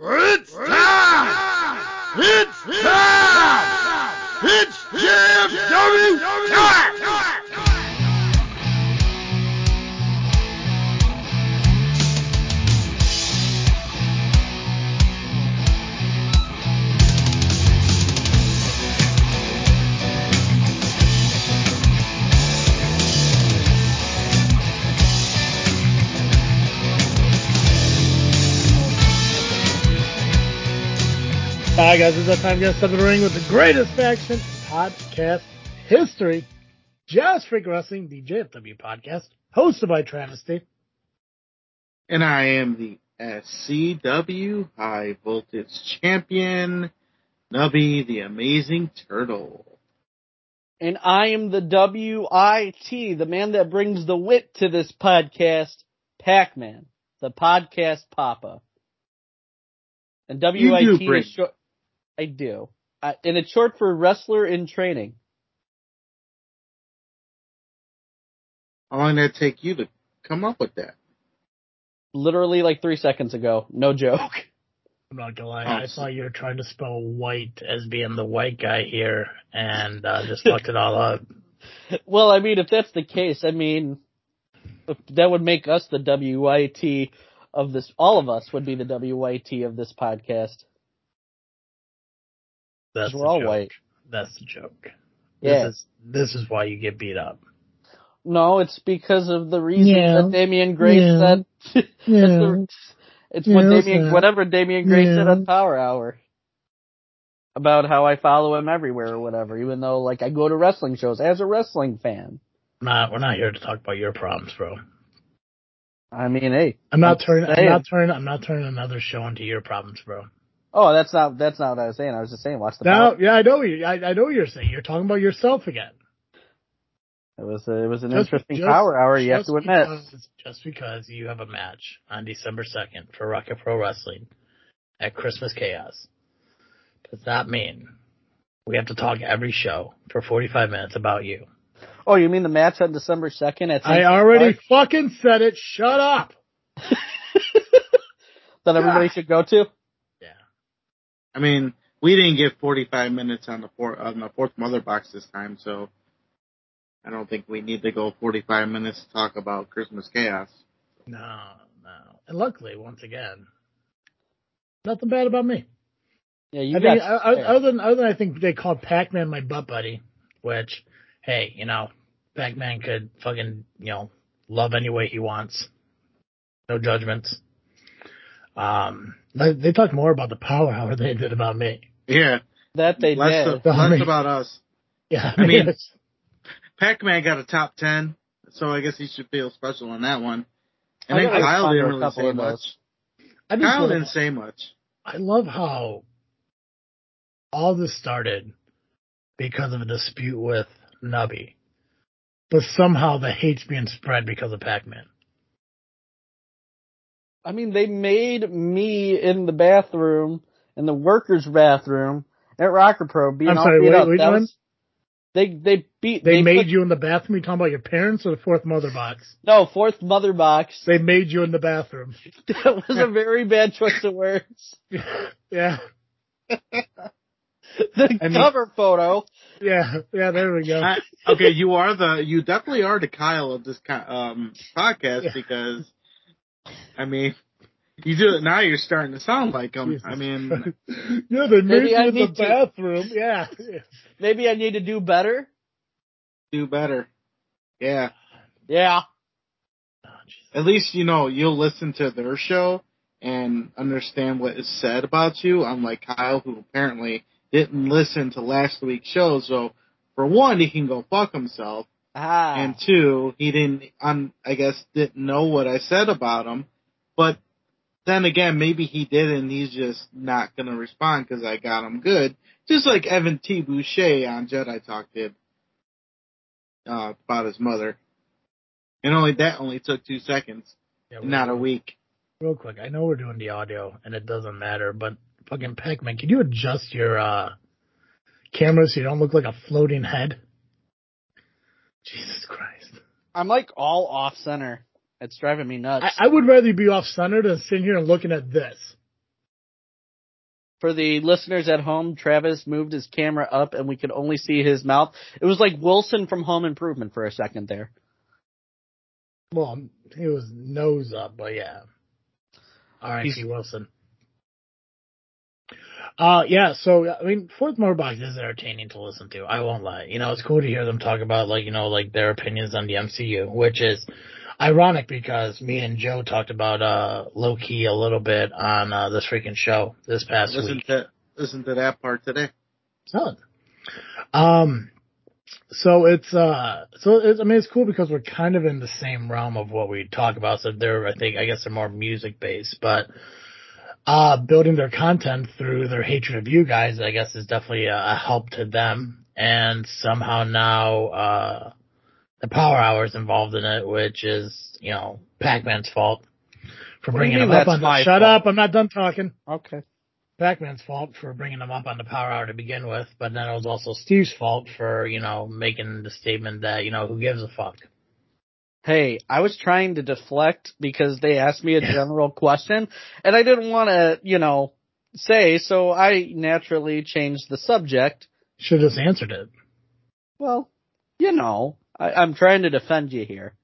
Rrrr! Guys, it's that time to get step in the ring with the greatest faction podcast history. Just Freak Wrestling, the JFW podcast, hosted by Travis-T. And I am the SCW High Voltage Champion, Nubby the Amazing Turtle. And I am the WIT, the man that brings the wit to this podcast, Pac-Man, the podcast papa. And WIT is short, I do. Uh, and it's short for wrestler in training. How long did it take you to come up with that? Literally like three seconds ago. No joke. I'm not gonna lie, Oh, I thought you were trying to spell white as being the white guy here, and uh, just fucked it all up. Well, I mean, if that's the case, I mean, that would make us the WIT of this, all of us would be the WIT of this podcast. That's we're the all joke. white. That's the joke. Yeah. This is this is why you get beat up. No, it's because of the reasons Yeah. that Damian Gray Yeah. said. it's the- it's what Yeah, Damian, sir. whatever Damian Gray said Yeah. on Power Hour. About how I follow him everywhere or whatever, even though like I go to wrestling shows as a wrestling fan. Not, we're not here to talk about your problems, bro. I mean, hey. I'm not turning. I'm not turning. I'm not turning another show into your problems, bro. Oh, that's not that's not what I was saying. I was just saying watch the No, yeah, I know. you- I, I know what you're saying. You're talking about yourself again. It was a, it was an Just- interesting just- Power Hour. You have to admit. Because, just because you have a match on December 2nd for Rocket Pro Wrestling at Christmas Chaos does not mean we have to talk every show for 45 minutes about you. Oh, you mean the match on December second at? I already Park fucking said it. Shut up. that everybody should go to. Yeah. I mean, we didn't get 45 minutes on the fourth, on the fourth mother box this time, so I don't think we need to go 45 minutes to talk about Christmas chaos. No, no. And luckily, once again, nothing bad about me. Yeah, you I got. think, uh, other than, other than I think they called Pac-Man my butt buddy, which, hey, you know, Pac-Man could fucking, you know, love any way he wants. No judgments. Um, they, they talked more about the power hour than they did about me. Yeah, that they less, did. of- less about us. Yeah, I mean- it's- Pac-Man got a top 10, so I guess he should feel special on that one. And I then gotta Kyle find didn't really say much. I just Kyle love- didn't say much. I love how all this started because of a dispute with Nubby, but somehow the hate's being spread because of Pac-Man. I mean, they made me in the bathroom, in the workers' bathroom at Rocket Pro being I'm all sorry, beat wait, up. which That was- they they beat They, made put- you in the bathroom. You talking about your parents or the fourth mother box? no fourth mother box. They made you in the bathroom. That was a very bad choice of words. yeah, The I mean- cover photo. yeah, yeah. There we go. I, okay, you are the, you definitely are the Kyle of this um, podcast Yeah. because, I mean, you do it now, you're starting to sound like him. Jesus I mean, yeah, they made Maybe you I in the need to- bathroom. Yeah, Maybe I need to do better. do better. Yeah. Yeah. At least, you know, you'll listen to their show and understand what is said about you, unlike Kyle, who apparently didn't listen to last week's show. So, for one, he can go fuck himself. Ah. and two, he didn't, um, I guess, didn't know what I said about him. But then again, maybe he did, and he's just not gonna respond because I got him good. Just like Evan T. Boucher on Jedi Talk did uh, about his mother, and only that only took two seconds, yeah not a week. Real quick, I know we're doing the audio and it doesn't matter, but fucking Pac-Man, can you adjust your uh camera so you don't look like a floating head? Jesus Christ. I'm like all off center. It's driving me nuts. I, I would rather be off center than sitting here and looking at this. For the listeners at home, Travis moved his camera up and we could only see his mouth. It was like Wilson from Home Improvement for a second there. Well, he was nose up, but yeah. R.I.P. He's- Wilson. Uh, yeah, so, I mean, Fourth Mother Box is entertaining to listen to. I won't lie. You know, it's cool to hear them talk about, like, you know, like their opinions on the MCU, which is ironic because me and Joe talked about, uh, low key a little bit on, uh, this freaking show this past Listen week. to listen to that part today. Solid. Um, so it's uh, so it's, I mean it's cool because we're kind of in the same realm of what we talk about. So they're I think I guess they're more music based, but uh, building their content through their hatred of you guys, I guess is definitely a, a help to them. And somehow now uh, the Power Hour is involved in it, which is you know Pac-Man's fault for bringing him up on. my Shut fault? up! I'm not done talking. Okay. Pac-Man's fault for bringing him up on the Power Hour to begin with, but then it was also Steve's fault for, you know, making the statement that, you know, who gives a fuck. Hey, I was trying to deflect because they asked me a general question and I didn't want to, you know, say, so I naturally changed the subject. Should have just answered it. Well, you know, I, I'm trying to defend you here.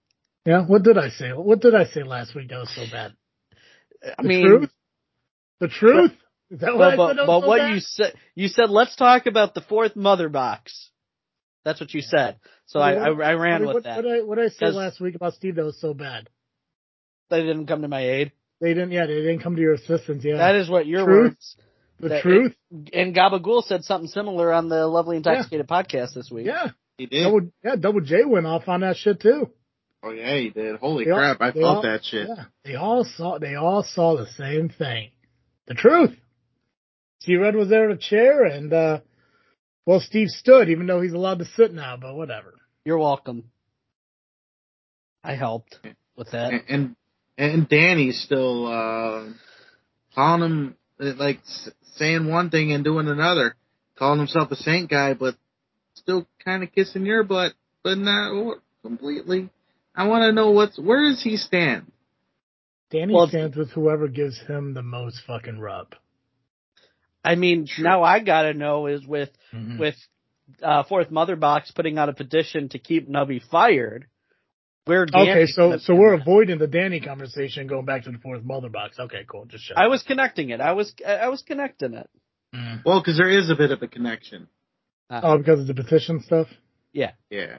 Yeah, what did I say? What did I say last week that was so bad? I The mean, truth? The truth? Is that what but, I said? but, but so what bad? you said, you said, let's talk about the fourth mother box. That's what you said. So I, I, What- I ran what, with that. What did I, what I say 'Cause- last week about Steve that was so bad? They didn't come to my aid. They didn't, yeah, they didn't come to your assistance. Yeah. That is what your Truth. words. the that- truth. And Gabagool said something similar on the Lovely Intoxicated podcast this week. Yeah. He did. Double, yeah, Double J went off on that shit too. oh yeah, he did. Holy They all- crap! I they felt all- that shit. Yeah, they all saw they all saw the same thing, the truth. T Red was there in a chair, and uh well, Steve stood, even though he's allowed to sit now. But whatever. You're welcome. I helped with that. And, and and Danny's still uh, calling him like saying one thing and doing another, calling himself a saint guy, but still kind of kissing your butt, but not completely. I want to know what's where does he stand? Danny Well, stands with whoever gives him the most fucking rub. I mean, now I gotta know is with Mhm. with uh, Fourth Mother Box putting out a petition to keep Nubby fired. Where Danny Okay, so so we're been. avoiding the Danny conversation, going back to the fourth mother box. Okay, cool. Just shut. I was connecting it. I was I was connecting it. Mm. Well, because there is a bit of a connection. Oh, because of the petition stuff. Yeah. Yeah.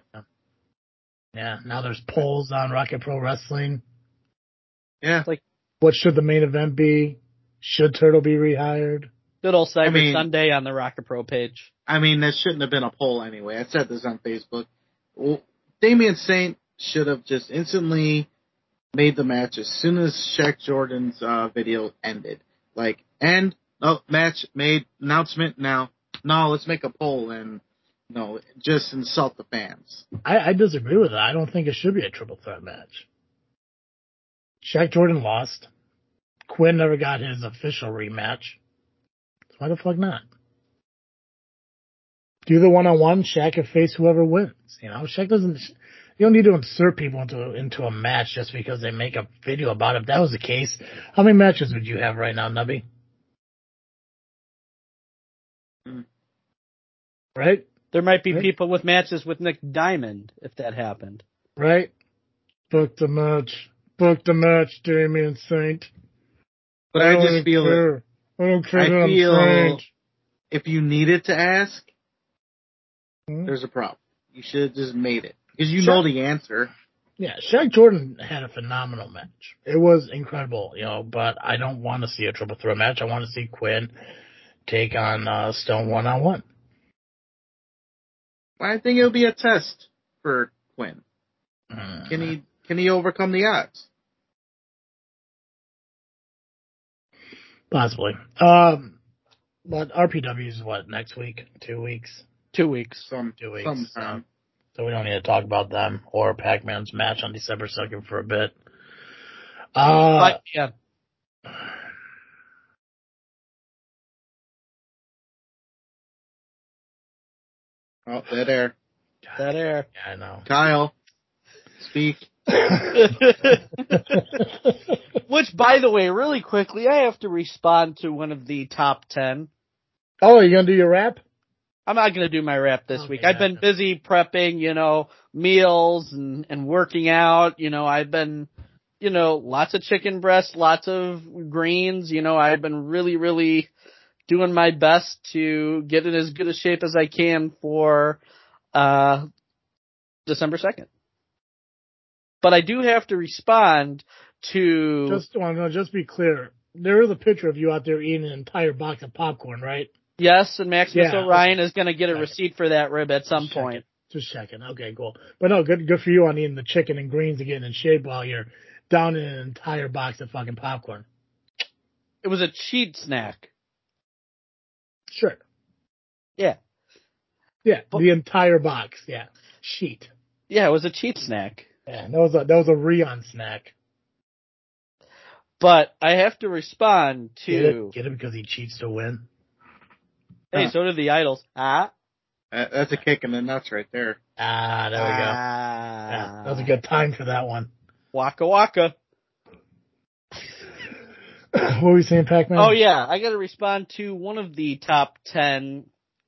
Yeah. Now there's polls on Rocket Pro Wrestling. Yeah. Like what should the main event be? Should Turtle be rehired? Good old Cyber I mean- Sunday on the Rocket Pro page. I mean, that shouldn't have been a poll anyway. I said this on Facebook. Well, Damian Saint should have just instantly made the match as soon as Shaq Jordan's uh, video ended. Like, end, no, match made, announcement now. No, let's make a poll and, no, just insult the fans. I, I disagree with that. I don't think it should be a triple threat match. Shaq Jordan lost. Quinn never got his official rematch. So why the fuck not? Do the one on one, Shaq can face whoever wins. You know, Shaq doesn't. You don't need to insert people into into a match just because they make a video about it. If that was the case, how many matches would you have right now, Nubby? Hmm. Right, There might be Right. people with matches with Nick Diamond if that happened. right. Book the match. Book the match, Damien Saint. But I, don't just feel that care. Care I feel- if you needed to ask, Hmm? there's a problem. You should have just made it. Because you know the answer. Yeah, Shaq Jordan had a phenomenal match. It was incredible, you know, but I don't want to see a triple threat match. I want to see Quinn take on uh, Stone one on one. I think it'll be a test for Quinn. Can he can he overcome the odds? Possibly. Um, but RPW is what next week? Two weeks. Two weeks. Some Two weeks. sometime. So we don't need to talk about them or Pac Man's match on December second for a bit. Uh, but yeah, Oh, dead air. that air. yeah, I know. Kyle, speak. Which, by the way, really quickly, I have to respond to one of the top ten. ten Oh, you gonna do your rap? I'm not gonna do my rap this Okay, week. I've been gotcha. busy prepping, you know, meals and, and working out. You know, I've been, you know, lots of chicken breast, lots of greens. You know, I've been really, really doing my best to get in as good a shape as I can for, uh, December 2nd. But I do have to respond to, Just want to just be clear. There is a picture of you out there eating an entire box of popcorn, right? yes, and Maximus Yeah. Orion is gonna get a receipt for that rib at some Just checking. point. Just checking. Okay, cool. But no, good good for you on eating the chicken and greens and getting in shape while you're down in an entire box of fucking popcorn. It was a cheat snack. Sure. Yeah. Yeah, But- the entire box. Yeah. Sheet. Yeah, it was a cheat snack. Yeah, that was a that was a Rion snack. But I have to respond Get to, it? Get it because he cheats to win. hey, Huh. so did the idols. Ah. That- That's a kick in the nuts right there. Ah, there we go. Ah. Yeah, that was a good time for that one. Waka waka. what were we saying, Pac-Man? Oh yeah, I gotta respond to one of the top ten,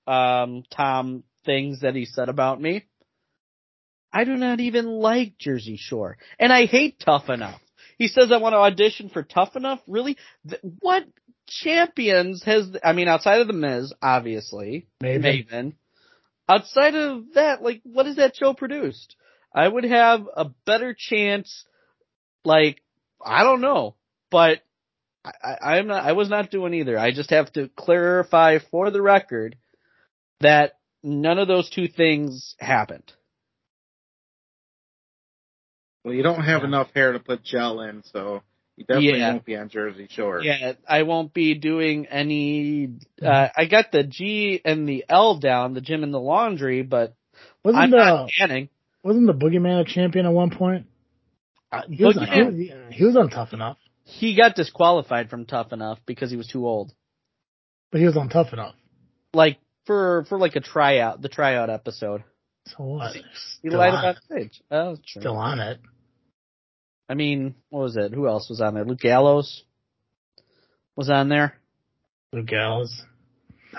um, Tom things that he said about me. I do not even like Jersey Shore. And I hate Tough Enough. He says I want to audition for Tough Enough? Really? What champions has, I mean, outside of The Miz, obviously, Maybe. Maven. Outside of that, like, what has that show produced? I would have a better chance, like, I don't know, but I, I, I'm not, I was not doing either. I just have to clarify for the record that none of those two things happened. Well, you don't have Yeah. enough hair to put gel in, so you definitely Yeah. won't be on Jersey Shore. Yeah, I won't be doing any, uh, I got the G and the L down, the gym and the laundry, but wasn't I'm the not tanning. wasn't the Boogeyman a champion at one point? Uh, He was, Boogeyman- he, was- he was on Tough Enough, he got disqualified from Tough Enough because he was too old. but he was on Tough Enough. Like for for like a tryout, the tryout episode. So what? He Still lied about it. stage. Oh, that's true. Still on it. I mean, what was it? Who else was on there? Luke Gallows was on there. Luke Gallows.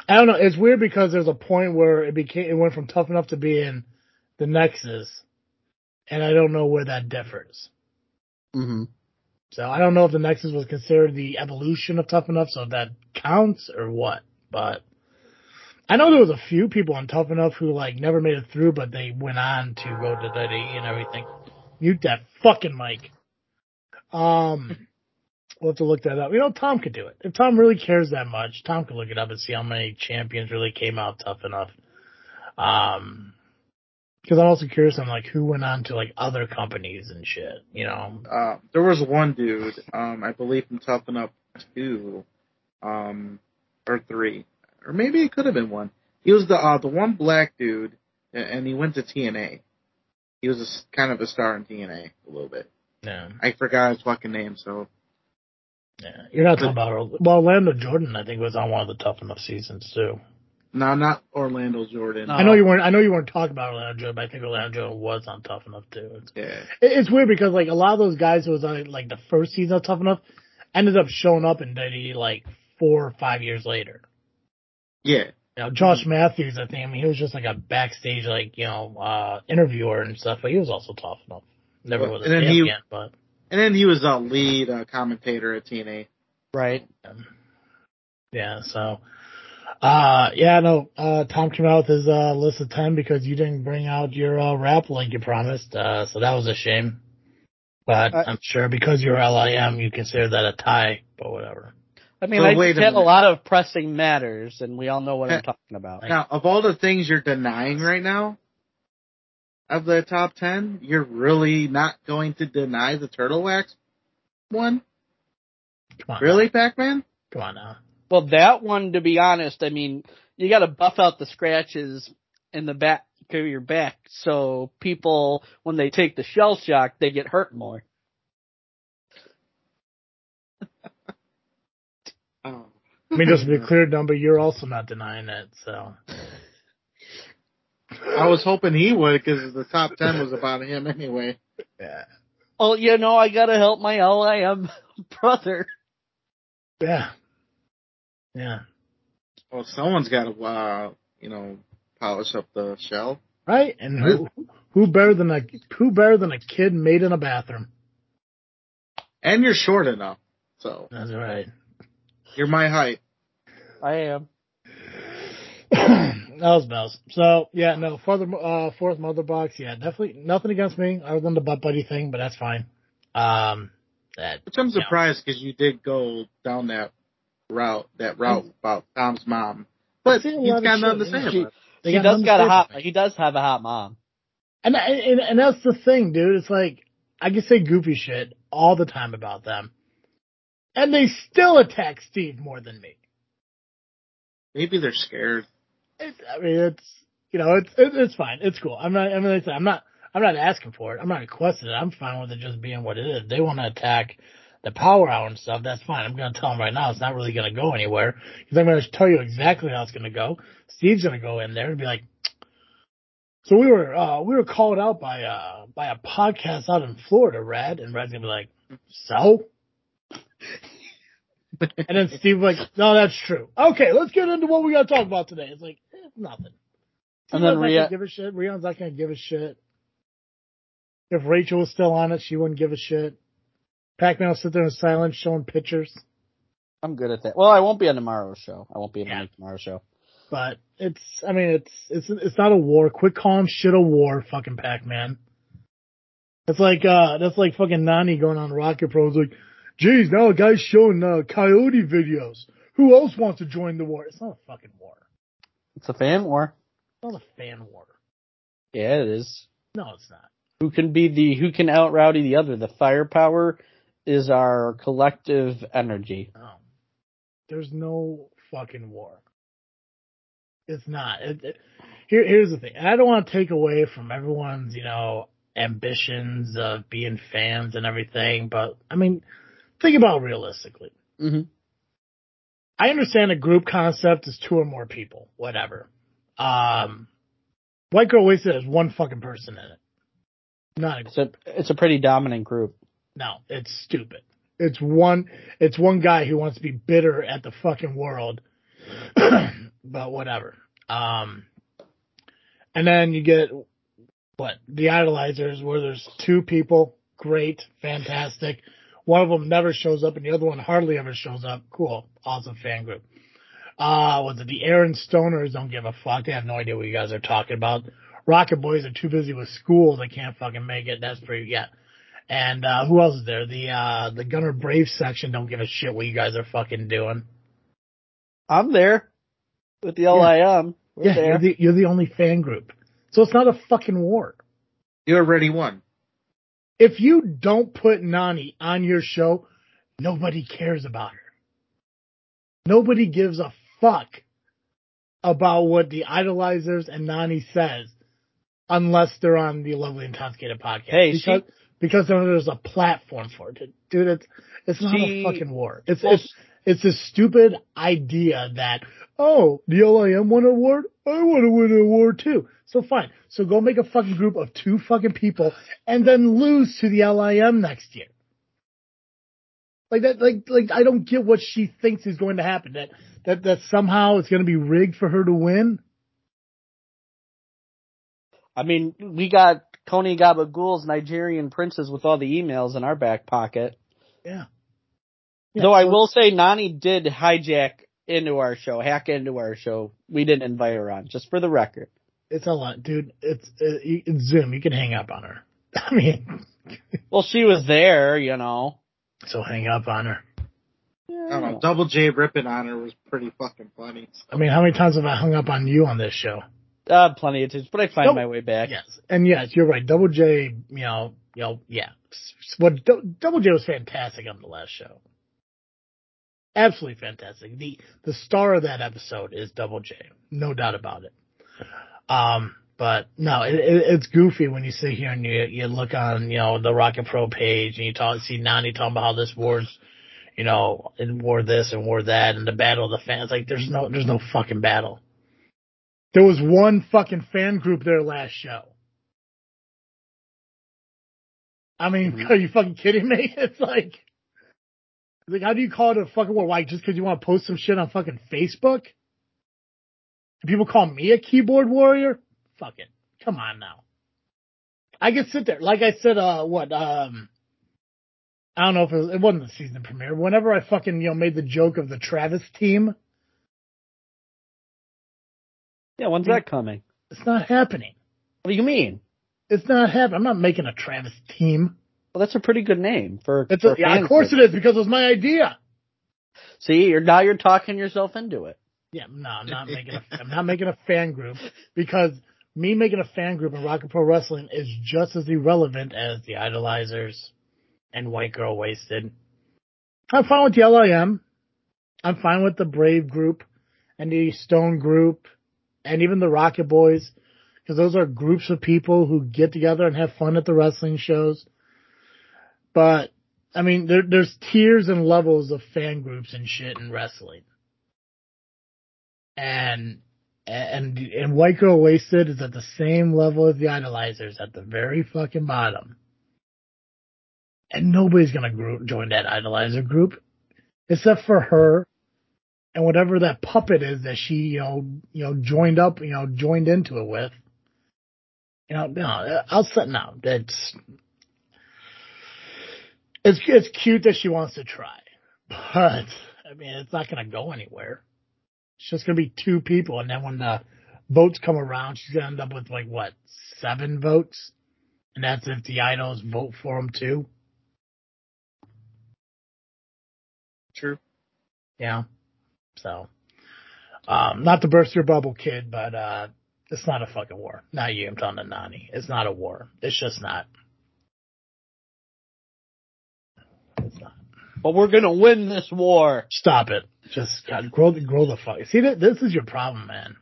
I don't know. It's weird because there's a point where it became it went from tough enough to be in the Nexus, and I don't know where that differs. Mm-hmm. So I don't know if the Nexus was considered the evolution of Tough Enough, so if that counts or what. But I know there was a few people on Tough Enough who like never made it through, but they went on to go to WWE and everything. Mute that fucking mic. Um, we'll have to look that up. You know, Tom could do it. If Tom really cares that much, Tom could look it up and see how many champions really came out tough enough. Um, because I'm also curious on like who went on to like other companies and shit. You know, Uh, there was one dude, um, I believe from Tough Enough two, um, or three, or maybe it could have been one. He was the uh, the one black dude, and he went to TNA. He was a s kind of a star in TNA a little bit. yeah, I forgot his fucking name, so yeah. You're not talking about well, Orlando Jordan. I think was on one of the tough enough seasons too. no, not Orlando Jordan. No. I know you weren't. I know you weren't talking about Orlando Jordan, but I think Orlando Jordan was on Tough Enough too. It's, Yeah, it's weird because like a lot of those guys who was on like the first season of Tough Enough ended up showing up in WWE like four or five years later. Yeah. You know, Josh Matthews, I think, I mean, he was just like a backstage, like, you know, uh, interviewer and stuff, but he was also tough enough. Never Well, was a and then he- champion, but, And then he was a lead uh, commentator at TNA. Right. yeah, so, uh, yeah, no, uh, Tom came out with his, uh, list of 10 because you didn't bring out your, uh, rap like you promised, uh, so that was a shame. But Uh, I'm sure because you're LIM, you consider that a tie, but whatever. I mean, So I wait just a had a lot of pressing matters, and we all know what I'm talking about. Now, of all the things you're denying right now, of the top ten, you're really not going to deny the turtle wax one? Come on. Really, Pac-Man? Come on now. Well, that one, to be honest, I mean, you got to buff out the scratches in the back of your back, so people, when they take the shell shock, they get hurt more. Oh. I mean, just to be clear, number, you're also not denying it, so. I was hoping he would because the top ten was about him anyway. Yeah. Well, you know, I got to help my LIM brother. Yeah. Yeah. Well, someone's got to, uh, you know, polish up the shell. right? And who who better than a who better than a kid made in a bathroom? And you're short enough, so That's right. You're my height. I am. that was bells. So yeah, no further uh fourth mother box. Yeah, definitely nothing against me other than the butt buddy thing, but that's fine. Um, that Which I'm surprised because you did go down that route, that route about Tom's mom. But seen a he's lot of got nothing to say yeah. about he got does got to a hot. me. He does have a hot mom. And, and and that's the thing, dude. It's like I can say goofy shit all the time about them, and they still attack Steve more than me. Maybe they're scared. It's, I mean, it's you know, it's it, it's fine. It's cool. I'm not. I mean, I'm not. I'm not asking for it. I'm not requesting it. I'm fine with it just being what it is. They want to attack the power hour and stuff. That's fine. I'm going to tell them right now. It's not really going to go anywhere because I'm going to tell you exactly how it's going to go. Steve's going to go in there and be like, "So we were uh we were called out by uh by a podcast out in Florida, Red," and Red's going to be like, "So." And then Steve like, no, that's true. Okay, let's get into what we got to talk about today. It's like eh, nothing. And then Rhea- gonna give a shit. Rheon's not gonna give a shit. If Rachel was still on it, she wouldn't give a shit. Pac-Man will sit there in silence, showing pictures. I'm good at that. Well, I won't be on tomorrow's show. I won't be on Yeah. tomorrow's show. But it's, I mean, it's it's it's not a war. Quit calling shit a war, fucking Pac-Man. That's like uh, that's like fucking Nani going on Rocket Pro. It's like, geez, now a guy's showing uh, coyote videos. Who else wants to join the war? It's not a fucking war. It's a fan war. It's not a fan war. Yeah, it is. No, it's not. Who can be the who can out rowdy the other? The firepower is our collective energy. No. There's no fucking war. It's not. It, it- here, here's the thing. I don't want to take away from everyone's, you know, ambitions of being fans and everything, but I mean, think about realistically. Mm-hmm. I understand a group concept is two or more people, whatever. Um, White Girl Wasted has one fucking person in it. Not a It's a it's a pretty dominant group. No, it's stupid. It's one it's one guy who wants to be bitter at the fucking world. but whatever. Um and then you get what? The idolizers where there's two people, great, fantastic. One of them never shows up and the other one hardly ever shows up. Cool. Awesome fan group. Uh was it the Aaron Stoners don't give a fuck. They have no idea what you guys are talking about. Rocket Boys are too busy with school. They can't fucking make it. That's pretty, yeah. And uh who else is there? The uh the Gunner Brave section don't give a shit what you guys are fucking doing. I'm there with the LIM. We're yeah, there. you're the you're the only fan group. So it's not a fucking war. You already won. If you don't put Nani on your show, nobody cares about her. Nobody gives a fuck about what the idolizers and Nani says unless they're on the Lovely Intoxicated podcast. Hey, because, she- because there's a platform for it. Dude, it's it's not She- a fucking war. It's Well, it's it's a stupid idea that oh, the LIM won an award, I want to win an award too. So fine. So go make a fucking group of two fucking people and then lose to the LIM next year. Like that, like, like I don't get what she thinks is going to happen. That, that, that somehow it's going to be rigged for her to win. I mean, we got Coney Gabagool's Nigerian princes with all the emails in our back pocket. Yeah. Though I will say Nani did hijack into our show, hack into our show. We didn't invite her on, just for the record. It's a lot, dude. It's, it, it's Zoom. You can hang up on her. I mean, Well, she was there, you know. so hang up on her. I don't know. Double J ripping on her was pretty fucking funny. I mean, how many times have I hung up on you on this show? Uh, plenty of times, but I find Nope. my way back. Yes, and yes, you're right. Double J, you know, you know, yeah. What Double J was fantastic on the last show. Absolutely fantastic. The the star of that episode is Double J, no doubt about it. Um, but no, it, it, it's goofy when you sit here and you you look on you know the Rocket Pro page and you talk see Nani talking about how this war's you know and war this and war that and the battle of the fans. Like there's no there's no fucking battle. There was one fucking fan group there last show. I mean, Mhm. are you fucking kidding me? It's like, like, how do you call it a fucking war? Why? Just because you want to post some shit on fucking Facebook? And people call me a keyboard warrior? Fuck it. Come on now. I could sit there, like I said, uh, what, um, I don't know if it, was, it wasn't the season premiere. Whenever I fucking, you know, made the joke of the Travis team, Yeah, when's that coming? it's not happening. What do you mean? It's not happening. I'm not making a Travis team. Well, that's a pretty good name for. It's for a, yeah, of course it is because it was my idea. See, you're now you're talking yourself into it. Yeah, no, I'm not making a, I'm not making a fan group because me making a fan group in Rocket Pro Wrestling is just as irrelevant as the Idolizers and White Girl Wasted. I'm fine with the LIM. I'm fine with the Brave group and the Stone group and even the Rocket Boys because those are groups of people who get together and have fun at the wrestling shows. But I mean, there, there's tiers and levels of fan groups and shit in wrestling and and and White Girl Wasted is at the same level as the Idolizers at the very fucking bottom. And nobody's gonna group, join that Idolizer group except for her and whatever that puppet is that she you know you know joined up you know joined into it with. You know, no, I'll set no. It's it's it's cute that she wants to try, but I mean it's not gonna go anywhere. It's just gonna be two people, and then when the votes come around, she's gonna end up with like what seven votes, and that's if the idols vote for him too. True. Yeah. So, um, not to burst your bubble, kid, but uh, it's not a fucking war. Not you. I'm talking to Nani. It's not a war. It's just not. It's not. But we're gonna win this war. Stop it. Just God, grow the grow the fuck. See that this is your problem, man.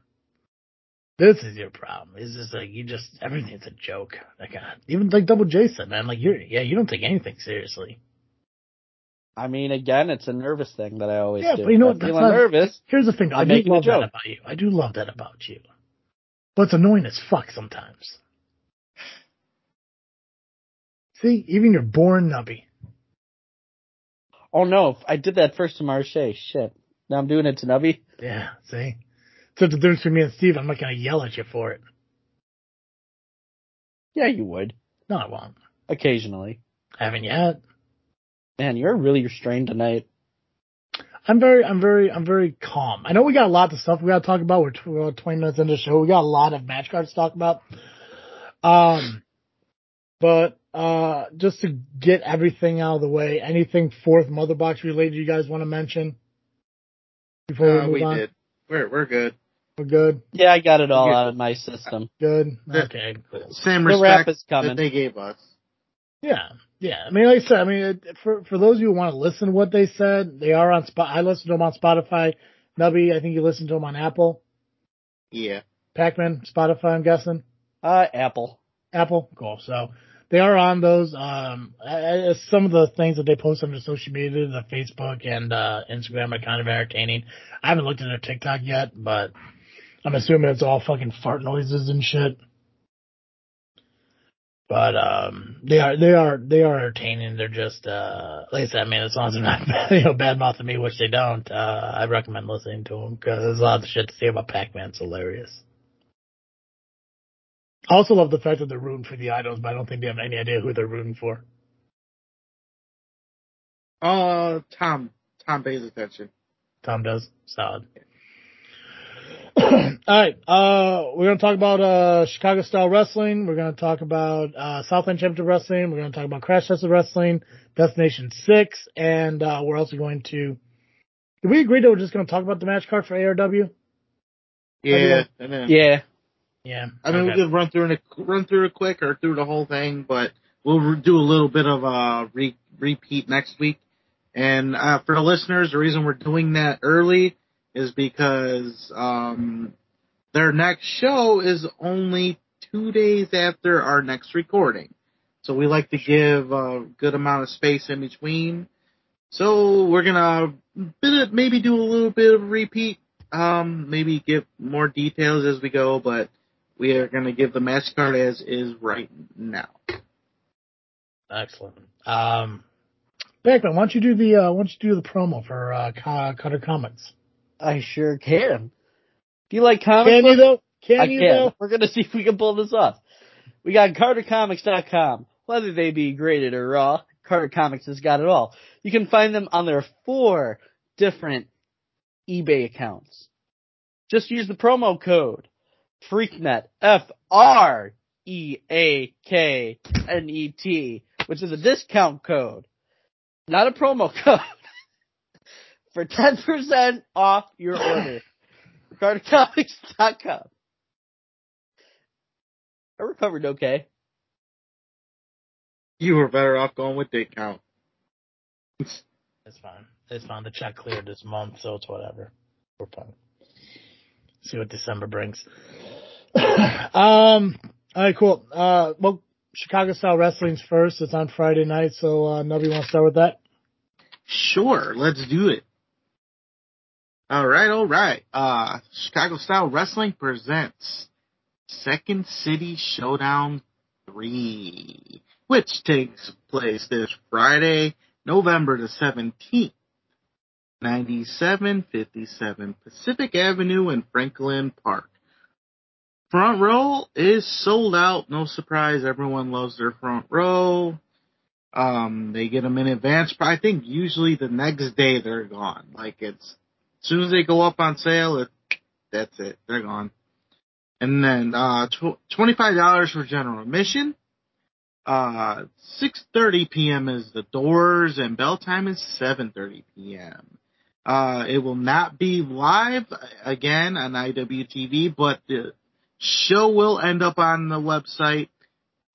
This is your problem. It's just like you just everything's a joke. Like uh, even like Double J said, man. Like you're yeah, you don't take anything seriously. I mean, again, it's a nervous thing that I always Yeah, do. but you know what, I'm feeling not- nervous. Here's the thing. I I'm do love that about you. I do love that about you. But it's annoying as fuck sometimes. See, even your born nubby. Oh no, I did that first to Marche. Shit. Now I'm doing it to Nubby. Yeah, see? Except the difference between me and Steve, I'm not gonna yell at you for it. Yeah, you would. No, I won't. Occasionally. Haven't yet. Man, you're really restrained tonight. I'm very, I'm very, I'm very calm. I know we got a lot of stuff we got to talk about. We're, tw- we're about 20 minutes into the show. We got a lot of match cards to talk about. Um, but, uh, just to get everything out of the way, anything fourth mother box related you guys want to mention before we Uh, move we on? did. We're we're good. We're good. Yeah, I got it all out of my system. Good. The- Okay. Cool. Same The wrap respect is coming. that they gave us. Yeah, yeah. I mean, like I said, I mean, it, for for those of you who want to listen to what they said, they are on spot. I listened to them on Spotify. Nubby, I think you listened to them on Apple. Yeah. Pac-Man, Spotify, I'm guessing. Uh, Apple. Apple, cool. So they are on those. Um, I, some of the things that they post on their social media, the Facebook and uh, Instagram, are kind of entertaining. I haven't looked at their TikTok yet, but I'm assuming it's all fucking fart noises and shit. But um, they are they are they are entertaining. They're just uh, like I said. I mean, as long as they're not you know bad mouthing me, which they don't, uh, I recommend listening to them because there's a lot of shit to say about Pac-Man. It's hilarious. I also love the fact that they're rooting for the idols, but I don't think they have any idea who they're rooting for. Uh, Tom. Tom pays attention. Tom does. Solid. All right. Uh, we're going to talk about, uh, Chicago style wrestling. We're going to talk about, uh, Southland Championship Wrestling. We're going to talk about Crash Test Wrestling, Destination 6, and, uh, we're also going to, did we agree that we're just going to talk about the match card for ARW? Yeah. Yeah. Yeah. I mean, Okay. we could run through it, run through it quick or through the whole thing, but we'll do a little bit of a re- repeat next week. And uh, for the listeners, the reason we're doing that early is because um, their next show is only two days after our next recording. So we like to give a good amount of space in between. So we're gonna bit of- maybe do a little bit of repeat, um, maybe give more details as we go, but we are gonna give the match card as is right now. Excellent. Um, Pac-Man, why don't you do the, uh, why don't you do the promo for, uh, Carter Comics? I sure can. Do you like comic Can you though? Can I you can. though? We're gonna see if we can pull this off. We got CarterComics.com. Whether they be graded or raw, Carter Comics has got it all. You can find them on their four different eBay accounts. Just use the promo code FreakNet F R E A K N E T, which is a discount code, not a promo code, for ten percent off your order. CarterComics.com. I recovered okay. You were better off going with the account. It's fine. It's fine. The check cleared this month, so it's whatever. We're fine. See what December brings. um. All right. Cool. Uh. Well, Chicago style wrestling's first. It's on Friday night. So, uh, Nubby, want to start with that? Sure, let's do it. All right, all right. Uh, Chicago Style Wrestling presents Second City Showdown 3, which takes place this Friday, November the 17th. 9757 Pacific Avenue in Franklin Park. Front row is sold out. No surprise. Everyone loves their front row. Um, they get them in advance. But I think usually the next day they're gone. Like it's as soon as they go up on sale, it, that's it. They're gone. And then uh, tw- twenty-five dollars for general admission. Uh, six thirty p.m. is the doors, and bell time is seven thirty p.m. Uh, it will not be live again on IWTV, but the show will end up on the website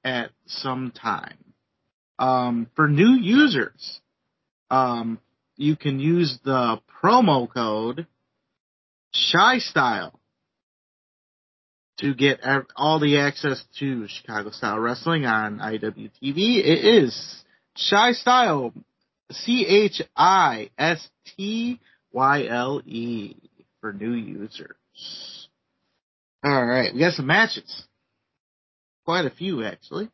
at some time. Um, for new users, um, you can use the promo code Chi Style to get all the access to Chicago Style Wrestling on IWTV. It is Chi Style, C H I S T Y L E for new users. All right, we got some matches. Quite a few actually.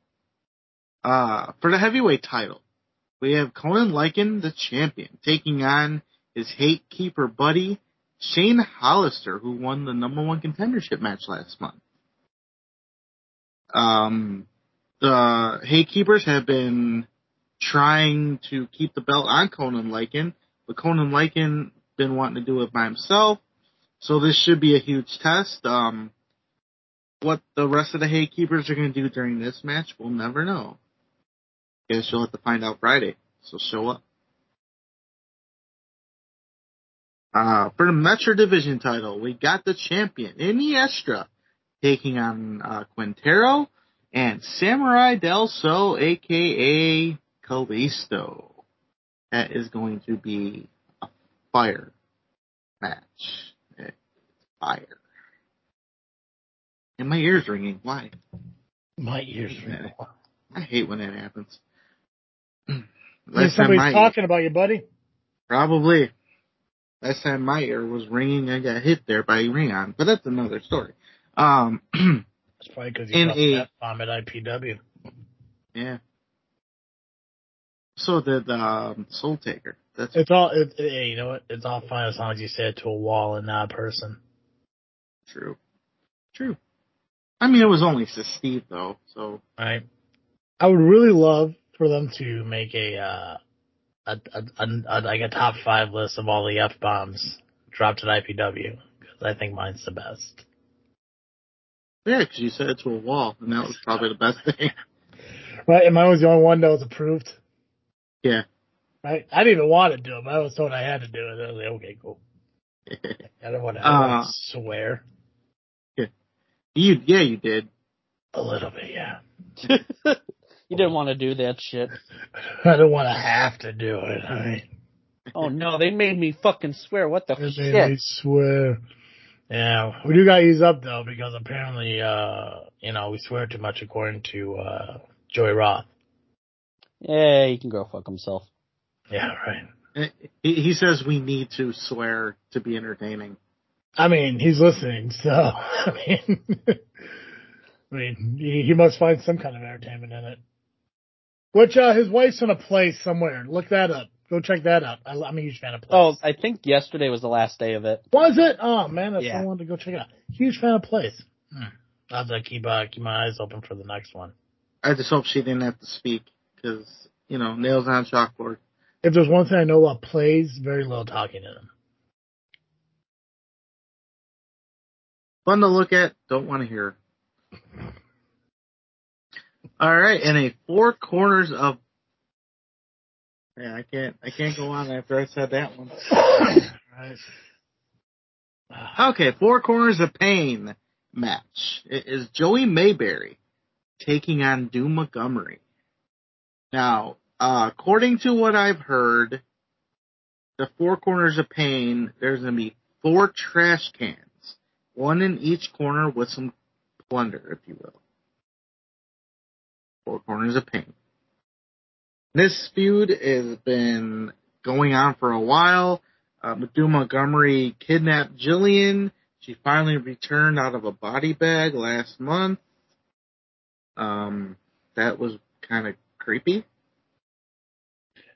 Uh, for the heavyweight title, we have Conan Lycan, the champion, taking on his hate keeper buddy, Shane Hollister, who won the number one contendership match last month. Um, the hate keepers have been trying to keep the belt on Conan Lycan, but Conan Lycan been wanting to do it by himself. So this should be a huge test. Um, what the rest of the hate keepers are going to do during this match, we'll never know. Guess you'll have to find out Friday. So show up. Uh, for the Metro Division title, we got the champion, Iniestra, taking on uh, Quintero and Samurai Del Sol, aka Kalisto. That is going to be a fire match. It's fire. And my ears ringing. Why? My ears. ring. I hate when that happens. Last time somebody's my talking about you, buddy. probably last time my ear was ringing, I got hit there by Rion, but that's another story. Um, It's probably because you In a- that bomb at IPW. yeah. So did um, Soul Taker. That's It's all. It, it- you know what? It's all fine as long as you say it to a wall and not a person. true. True. I mean, it was only to Steve though, so right? I would really love for them to make a uh, a, a, a, a like a top five list of all the f bombs dropped at IPW because I think mine's the best. yeah, because you said it to a wall, and that was probably the best thing. Right, and mine was the only one that was approved. Yeah. Right, I didn't even want to do it, but I was told I had to do it. I was like, okay, cool. I don't want to Uh, swear you, yeah, you did. a little bit, yeah. you didn't want to do that shit. I don't want to have to do it. All right. Oh no, they made me fucking swear. What the They made shit? me swear. Yeah, we do got to ease up though because apparently, uh, you know, we swear too much according to uh, Joey Roth. Yeah, he can go fuck himself. Yeah, right. He, he says we need to swear to be entertaining. I mean, he's listening, so I mean, I mean, he, he must find some kind of entertainment in it. Which uh, his wife's in a place somewhere. Look that up. Go check that out. I, I'm a huge fan of Oh, Place. I think yesterday was the last day of it. was it? Oh man, that's Yeah. I wanted to go check it out. Huge fan of Place. Hmm. I'll have to keep uh, keep my eyes open for the next one. I just hope she didn't have to speak because you know nails on chalkboard. If there's one thing I know about plays, very little talking in them. Fun to look at. Don't want to hear. All right, and a four corners of. Yeah, I can't. I can't go on after I said that one. right. Okay, four corners of pain match. It is Joey Mayberry taking on Doom Montgomery. Now, uh, according to what I've heard, the four corners of pain, there's gonna be four trash cans, one in each corner with some plunder, if you will. Four corners of pain. This feud has been going on for a while. Uh, Montgomery kidnapped Jillian. She finally returned out of a body bag last month. Um, that was kind of creepy.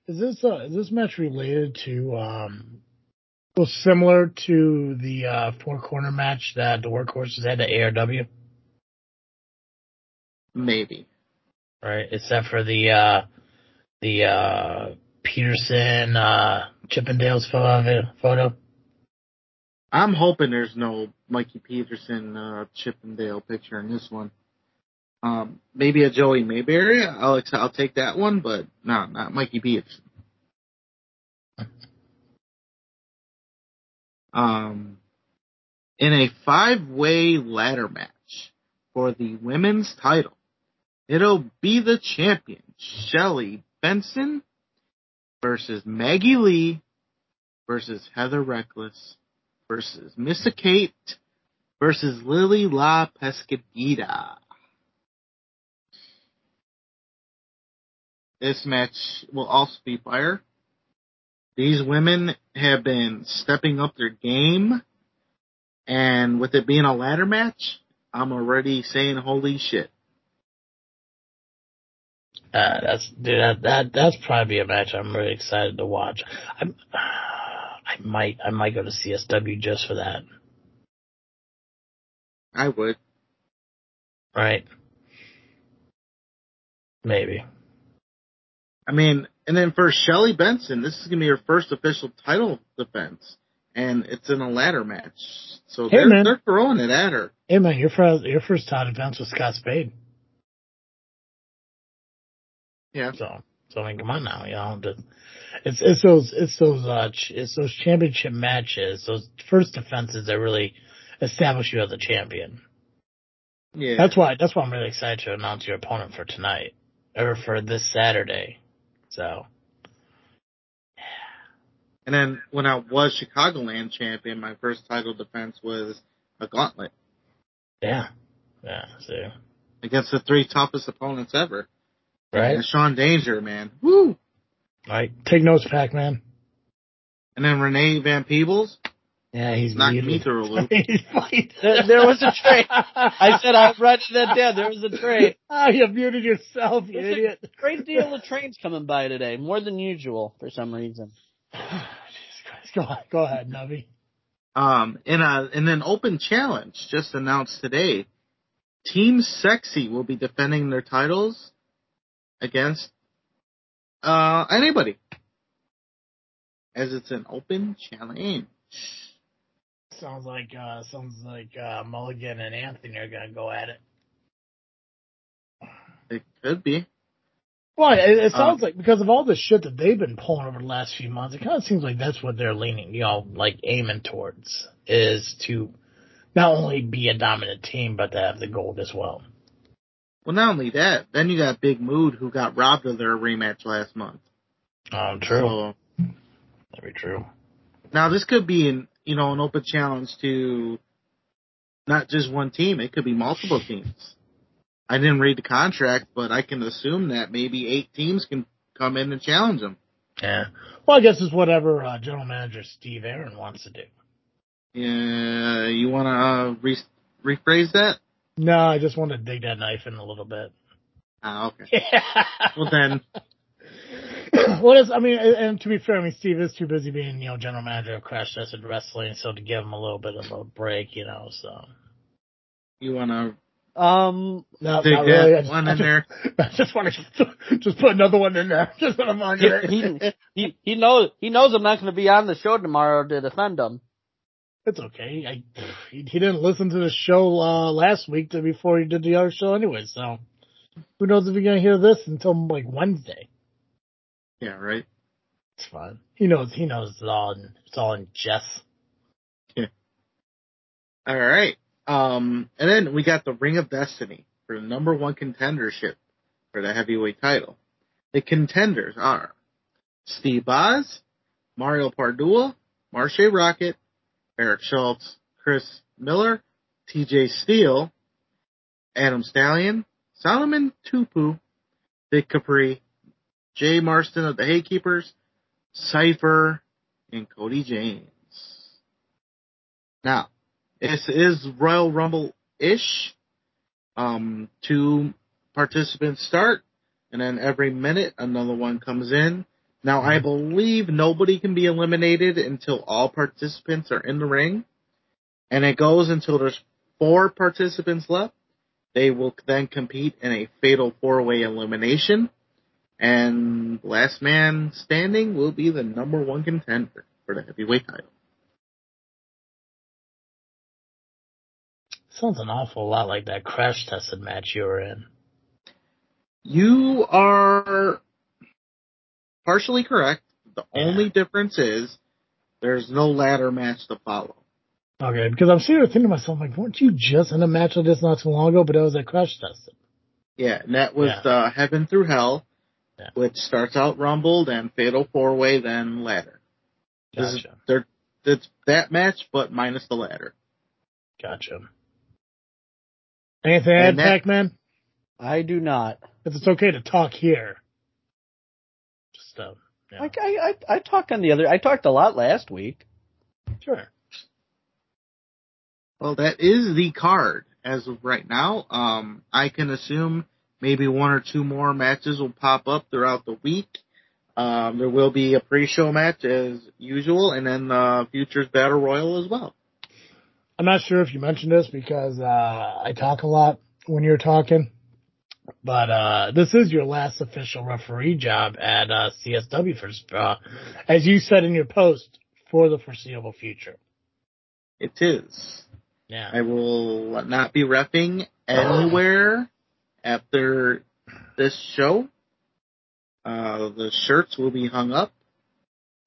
Is this uh, is this match related to um, well similar to the uh, four corner match that the workhorses had at ARW, Maybe. right? Except for the uh, the uh, Peterson uh, Chippendales photo. I'm hoping there's no Mikey Peterson uh, Chippendale picture in this one. Um, maybe a Joey Mayberry. I'll I'll take that one, but no, not Mikey Peterson. Um, in a five-way ladder match for the women's title, it'll be the champion Shelly Benson versus Maggie Lee versus Heather Reckless versus Missa Kate versus Lily La Pescadita. This match will also be fire. These women have been stepping up their game, and with it being a ladder match, I'm already saying holy shit. Uh, that's dude, that that that's probably a match I'm really excited to watch. I'm, I might I might go to CSW just for that. I would. Right? Maybe. I mean, and then for Shelly Benson, this is gonna be her first official title defense, and it's in a ladder match. So Hey, they're man. they're throwing it at her. Hey man, your first your first title defense was Scott Spade. Yeah. So so I mean, come on now, you know, the, it's it's those it's those uh ch- it's those championship matches, those first defenses that really establish you as a champion. Yeah. That's why that's why I'm really excited to announce your opponent for tonight or for this Saturday. So And then when I was Chicagoland champion, my first title defense was a gauntlet yeah, yeah, so against the three toughest opponents ever. right, And Sean Danger, man. Woo! right. Take notes, Pac Man. And then Renee Van Peebles Yeah, he's knocked muted. me through a loop. There, there was a trade. I said I'm writing that down. There was a trade. Oh, you muted yourself, you There's idiot. a great deal of trains coming by today, more than usual for some reason. Jesus Christ. Go, go ahead, Nubby. Um, in a in an open challenge just announced today, Team Sexy will be defending their titles against uh anybody, as it's an open challenge. Sounds like uh sounds like uh Mulligan and Anthony are gonna go at it. It could be. Well, it, it sounds Uh, like because of all the shit that they've been pulling over the last few months, it kind of seems like that's what they're leaning, you know, like aiming towards is to not only be a dominant team, but to have the gold as well. Well, not only that, then you got Big Mood who got robbed of their rematch last month. Um, true. So Very true. now this could be an you know an open challenge to not just one team. It could be multiple teams. I didn't read the contract, but I can assume that maybe eight teams can come in and challenge them. Yeah. Well, I guess it's whatever uh, General Manager Steve Aaron wants to do. Yeah, you want to uh, re- rephrase that? No, I just want to dig that knife in a little bit. Ah, okay. Well then, what is? I mean, and and to be fair, I mean, Steve is too busy being, you know, general manager of Crash Tested Wrestling, so to give him a little bit of a break, you know. So You want to Um, no, dig not really. I just, one in just, there? I just want to just put another one in there. Just put them on he, he, he, he knows, he knows I'm not going to be on the show tomorrow to defend him. It's okay. I, he, he didn't listen to the show uh, last week to, before he did the other show anyway. So who knows if you're gonna hear this until like Wednesday? Yeah, right. It's fine. He knows. He knows it's all. In, it's all in jest. All right. Um, and then we got the Ring of Destiny for the number one contendership for the heavyweight title. The contenders are Steve Boz, Mario Pardua, Marche Rocket, Eric Schultz, Chris Miller, TJ Steele, Adam Stallion, Solomon Tupu, Vic Capri, Jay Marston of the Haykeepers, Cypher, and Cody James. Now, this is Royal Rumble ish. Um, two participants start, and then every minute another one comes in. Now, I believe nobody can be eliminated until all participants are in the ring, and it goes until there's four participants left. They will then compete in a fatal four-way elimination, and last man standing will be the number one contender for the heavyweight title. Sounds an awful lot like that crash tested match you were in. You are partially correct. The Yeah. only difference is there's no ladder match to follow. Okay, because I'm sitting there thinking to myself, like, weren't you just in a match like this not too long ago? But it was at crash tested. Yeah, and that was Yeah. the Heaven Through Hell, Yeah. which starts out Rumble, then Fatal Four Way, then Ladder. This is- Gotcha. they're, it's that match, but minus the ladder. Gotcha. Anything to add, Pac-Man? I do not. Because it's okay to talk here. Just, uh, yeah. I, I, I, I talked on the other, I talked a lot last week. Sure. Well, that is the card as of right now. Um, I can assume maybe one or two more matches will pop up throughout the week. Um, there will be a pre-show match as usual, and then uh, Futures Battle Royal as well. I'm not sure if you mentioned this because uh, I talk a lot when you're talking, but uh, this is your last official referee job at uh, CSW for, uh, as you said in your post, for the foreseeable future. It is. Yeah. I will not be repping anywhere after this show. Uh, the shirts will be hung up.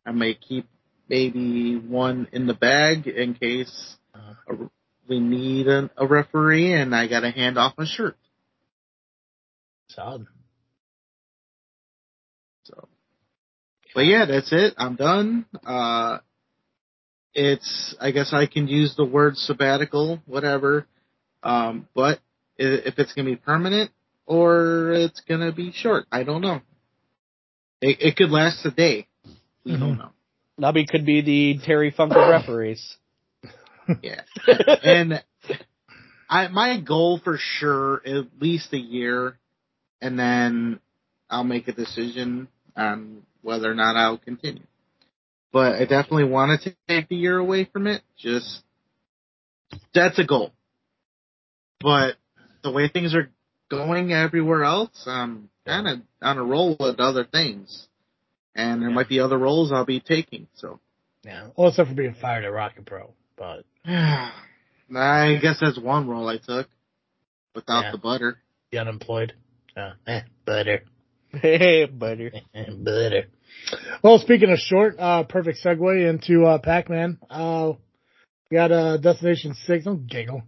I may keep maybe one in the bag in case Uh, a- we need a, a referee and I got to hand off a shirt. solid. So, but yeah, that's it. I'm done. Uh, it's, I guess I can use the word sabbatical, whatever. Um, but if it's going to be permanent or it's going to be short, I don't know. It, it could last a day. We don't mm-hmm. know. Nubby could be the Terry Funk of referees. Yeah. and I, my goal for sure, at least a year, and then I'll make a decision on whether or not I'll continue. But I definitely want to take the year away from it. Just, that's a goal. But the way things are going everywhere else, I'm kind of on a roll with other things. And there Yeah. might be other roles I'll be taking, so. Yeah. Well, except for being fired at Rocket Pro, but I guess that's one role I took without Yeah. the butter. the unemployed. Uh, eh, butter. Hey, butter. butter. Well, speaking of short, uh, perfect segue into uh, Pac-Man. Uh, we got uh, Destination Six. Don't giggle.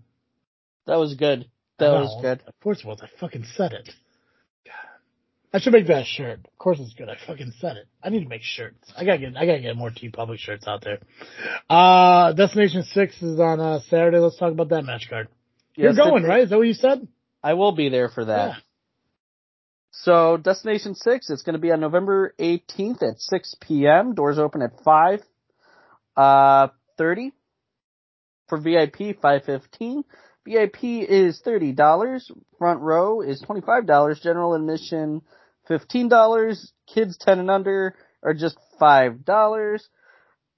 That was good. That I was good. Of course it was. I fucking said it. God. I should make that shirt. Of course it's good. I fucking said it. I need to make shirts. I gotta get. I gotta get more TeePublic shirts out there. Uh, Destination Six is on uh, Saturday. Let's talk about that match card. You're going, it- right? Is that what you said? I will be there for that. Yeah. So Destination Six, it's going to be on November 18th at 6 p.m. Doors open at 5 uh, 30. For VIP, 515. VIP is $30. Front row is $25. General admission, $15. Kids 10 and under are just $5.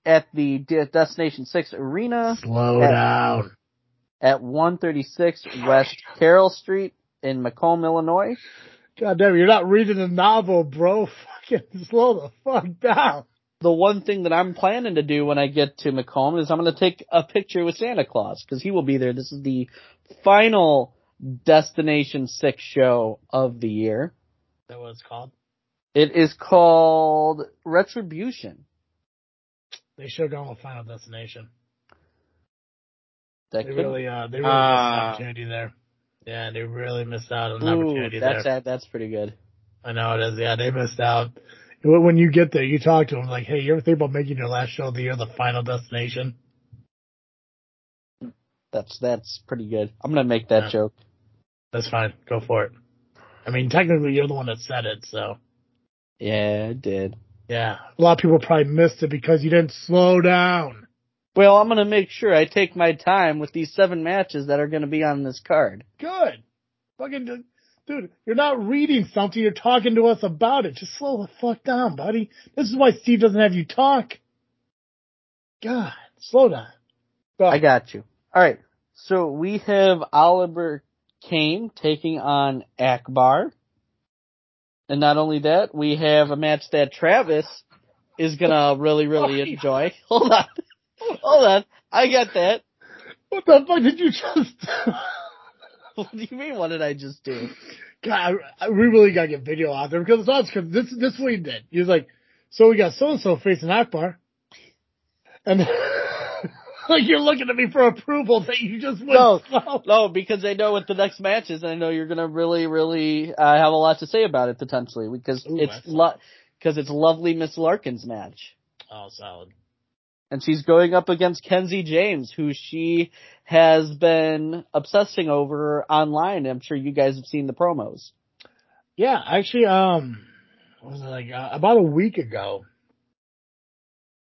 At the De- Destination 6 Arena Slow Yeah. down. at 136 West Carroll Street in Macomb, Illinois. God damn, you're not reading the novel, bro. Fucking slow the fuck down. The one thing that I'm planning to do when I get to Macomb is I'm going to take a picture with Santa Claus because he will be there. This is the final Destination 6 show of the year. Is that what it's called? It is called Retribution. They should have gone with Final Destination. That They could- really, uh, they really missed Ah. an opportunity there. Yeah, they really missed out on an Ooh, opportunity that's there. that, that's pretty good. I know it is. Yeah, they missed out. When you get there, you talk to them like, "Hey, you ever think about making your last show of the year the Final Destination?" That's that's pretty good. I'm gonna make that Yeah. joke. That's fine. Go for it. I mean, technically, you're the one that said it, so Yeah, it did. yeah. A lot of people probably missed it because you didn't slow down. Well, I'm gonna make sure I take my time with these seven matches that are gonna be on this card. Good. Fucking dude, you're not reading something. You're talking to us about it. Just slow the fuck down, buddy. This is why Steve doesn't have you talk. God, slow down. Go. I got you. All right. So we have Oliver Kane taking on Akbar. And not only that, we have a match that Travis is gonna really, really enjoy. Hold on. Hold on. I got that. What the fuck did you just? What do you mean? What did I just do? God, I, I, we really gotta get video out there because it's nuts. Because this this is what he did. He was like, "So we got so and so facing Akbar," and like you're looking at me for approval that you just went No. slow. No, because I know what the next match is, and I know you're gonna really, really uh, have a lot to say about it potentially because Ooh, it's lo- because it's lovely Miss Larkin's match. Oh, solid. And she's going up against Kenzie James, who she has been obsessing over online. I'm sure you guys have seen the promos. Yeah, actually, um, was it like uh, about a week ago?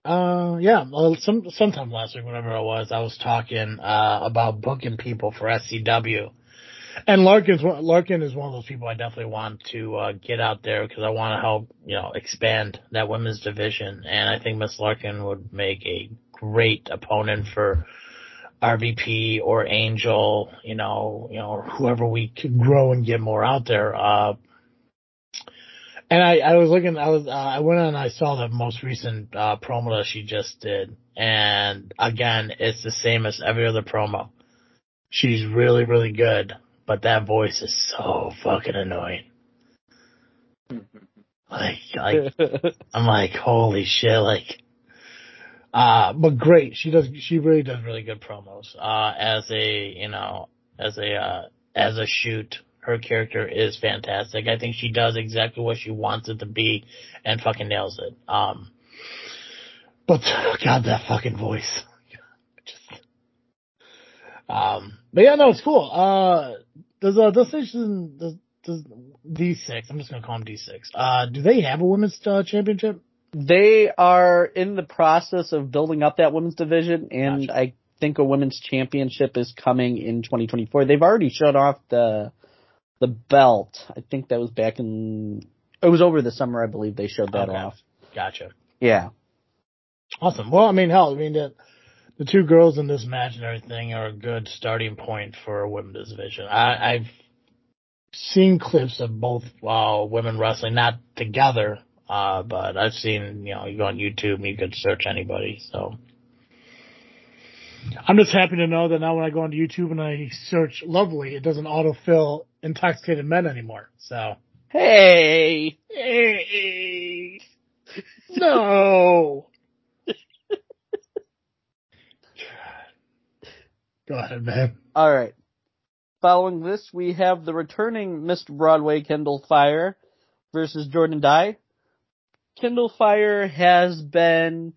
Uh, yeah, well, some sometime last week, whenever it was, I was talking uh about booking people for SCW, and Larkin's Larkin is one of those people I definitely want to uh, get out there because I want to help you know expand that women's division, and I think Miss Larkin would make a great opponent for RVP or Angel, you know, you know, whoever we could grow and get more out there. Uh, and I, I was looking, I was, uh, I went on and I saw the most recent, uh, promo that she just did. And again, it's the same as every other promo. She's really, really good, but that voice is so fucking annoying. Like, like, I'm like, holy shit, like, uh, but great. She does, she really does really good promos. Uh, as a, you know, as a, uh, as a shoot, her character is fantastic. I think she does exactly what she wants it to be and fucking nails it. Um, but God, that fucking voice. Just, um, but yeah, no, it's cool. Uh, does, uh, Destination, does, does D6, I'm just gonna call them D6, uh, do they have a women's, uh, championship? they are in the process of building up that women's division, and Gotcha. I think a women's championship is coming in 2024. They've already shut off the the belt. I think that was back in. It was over the summer, I believe. They showed that Okay. off. Gotcha. Yeah. Awesome. Well, I mean, hell, I mean, the, two girls in this match and everything are a good starting point for a women's division. I, I've seen clips of both uh, women wrestling, not together, uh, but I've seen, you know, you go on YouTube and you could search anybody. So I'm just happy to know that now when I go onto YouTube and I search lovely, it doesn't autofill intoxicated men anymore. So. Hey. Hey. No. Go ahead, man. All right. Following this, we have the returning Mr. Broadway Kendall Fire versus Jordan Dye. Kendall Fire has been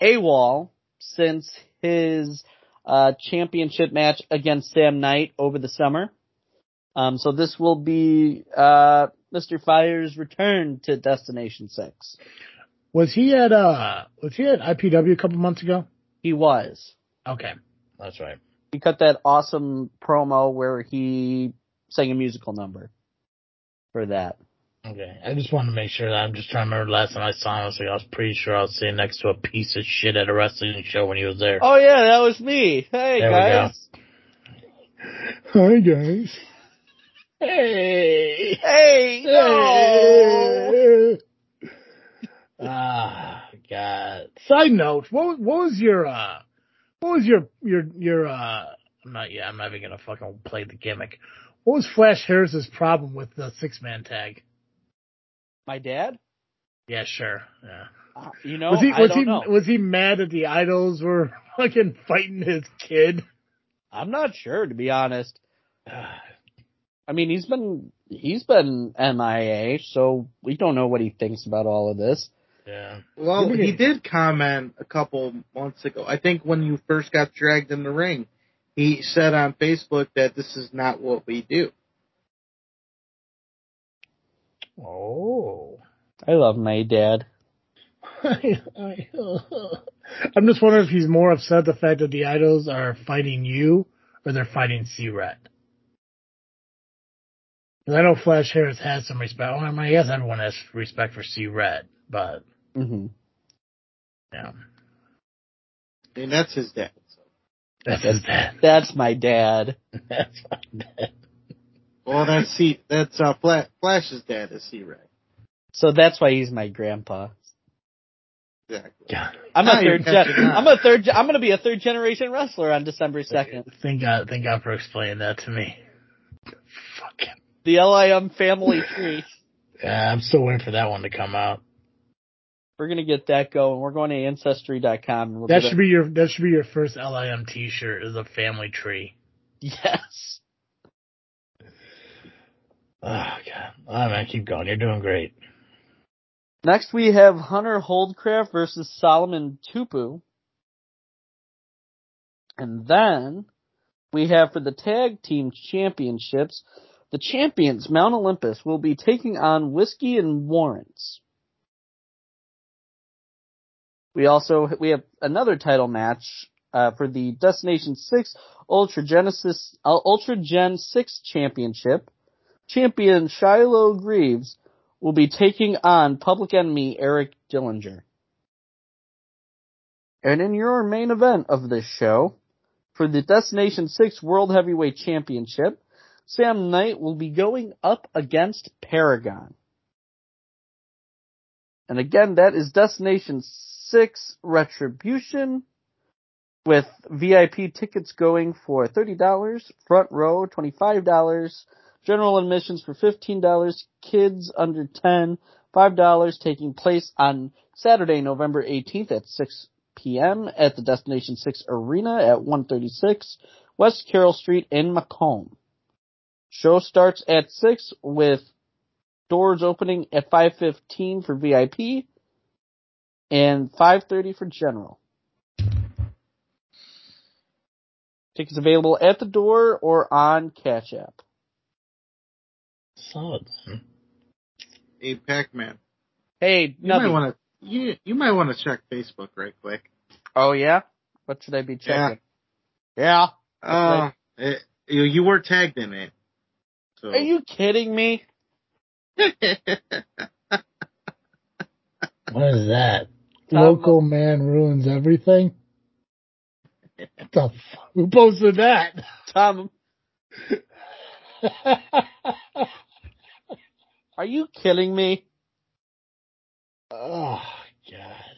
AWOL since his uh, championship match against Sam Knight over the summer. Um, so this will be uh, Mr. Fire's return to Destination Six. Was he at uh was he at IPW a couple months ago? He was. Okay. That's right. He cut that awesome promo where he sang a musical number for that. Okay, I just wanted to make sure that I'm just trying to remember last time I saw him. I was like, I was pretty sure I was sitting next to a piece of shit at a wrestling show when he was there. Oh yeah, that was me. Hey There guys. Hi guys. Hey. Hey, no. Ah, God. Side note: What what was your uh, what was your your your uh? I'm not yeah. I'm not even gonna fucking play the gimmick. What was Flash Harris's problem with the six man tag? My dad? Yeah, sure. Yeah. Uh, You know, was he was he know. was he mad that the idols were fucking fighting his kid? I'm not sure to be honest. I mean, he's been he's been MIA, so we don't know what he thinks about all of this. Yeah. Well, he did comment a couple months ago. I think when you first got dragged in the ring, he said on Facebook that this is not what we do. Oh. I love my dad. I, I, I'm just wondering if he's more upset the fact that the idols are fighting you or they're fighting C-Rat. 'Cause I know Flash Harris has some respect. Well, I, mean, I guess everyone has respect for C-Rat, but hmm yeah, I mean, that's his dad. So. that's his dad. That's my dad. That's my dad. Well, that's C. That's uh, Fla- Flash's dad is C-Ray. So that's why he's my grandpa. Exactly. God, I'm Now a third. Gen- I'm a third. Gen- I'm gonna be a third generation wrestler on December second. thank God, thank God for explaining that to me. Fucking. The LIM family tree. Yeah, I'm still waiting for that one to come out. We're gonna get that going. We're going to ancestry.com. And we'll That should be your that should be your first LIM T-shirt. Is a family tree. Yes. Oh God, man, keep going. You're doing great. Next we have Hunter Holdcraft versus Solomon Tupu. And then we have for the tag team championships, the champions Mount Olympus will be taking on Whiskey and Warrants. We also we have another title match uh, for the Destination Six Ultra Genesis uh, Ultra Gen Six Championship. Champion Shiloh Greaves will be taking on Public Enemy Eric Dillinger. And in your main event of this show, for the Destination 6 World Heavyweight Championship, Sam Knight will be going up against Paragon. And again, that is Destination 6 Retribution with VIP tickets going for $30, front row $25, general admissions for $15, kids under 10, $5 taking place on Saturday, November 18th at 6 p.m. at the Destination 6 Arena at 136 West Carroll Street in Macomb. Show starts at 6 with doors opening at 5.15 for VIP and 5.30 for general. Tickets available at the door or on Cash App. Solid. man. Hey, Pac-Man. Hey, You might want to you you might want to check Facebook right quick. Oh yeah? What should I be checking? Yeah. Uh, it, you, you were tagged in it. So. Are you kidding me? What is that? Local man ruins everything. What the fuck? Who posted that? Tom, are you kidding me? oh God.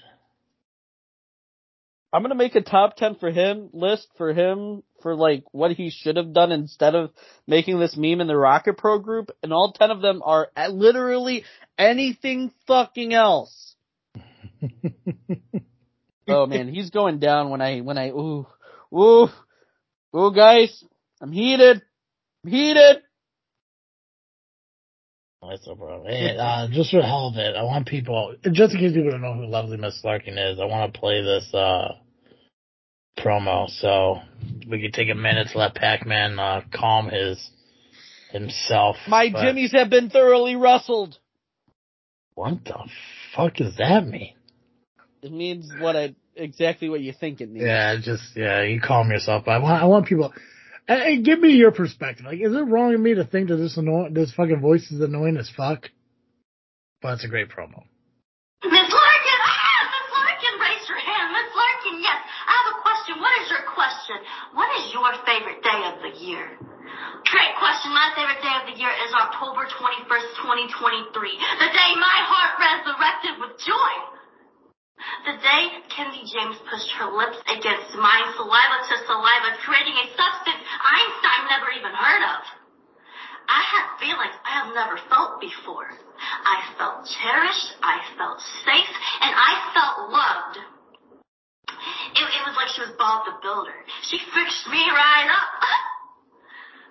I'm gonna make a top 10 for him, list for him, for like what he should have done instead of making this meme in the Rocket Pro group, and all 10 of them are literally anything fucking else. Oh man, he's going down when I, when I, ooh, ooh, ooh guys, I'm heated, I'm heated. That's no problem. Hey, uh, just for the hell of it, I want people, just in case people don't know who Lovely Miss Larkin is, I want to play this, uh, promo. So we could take a minute to let Pac-Man, uh, calm his, himself. My But jimmies have been thoroughly rustled. What the fuck does that mean? It means what I, exactly what you think it means. Yeah, just, yeah, you calm yourself. I want, I want people, and, and give me your perspective. Like, is it wrong of me to think that this annoying, this fucking voice is annoying as fuck? But it's a great promo. What is your favorite day of the year? Great question. My favorite day of the year is October 21st, 2023. The day my heart resurrected with joy. The day Kenzie James pushed her lips against mine, saliva to saliva, creating a substance Einstein never even heard of. I had feelings I have never felt before. I felt cherished, I felt safe, and I felt loved. It, it was like she was Bob the Builder. She fixed me right up.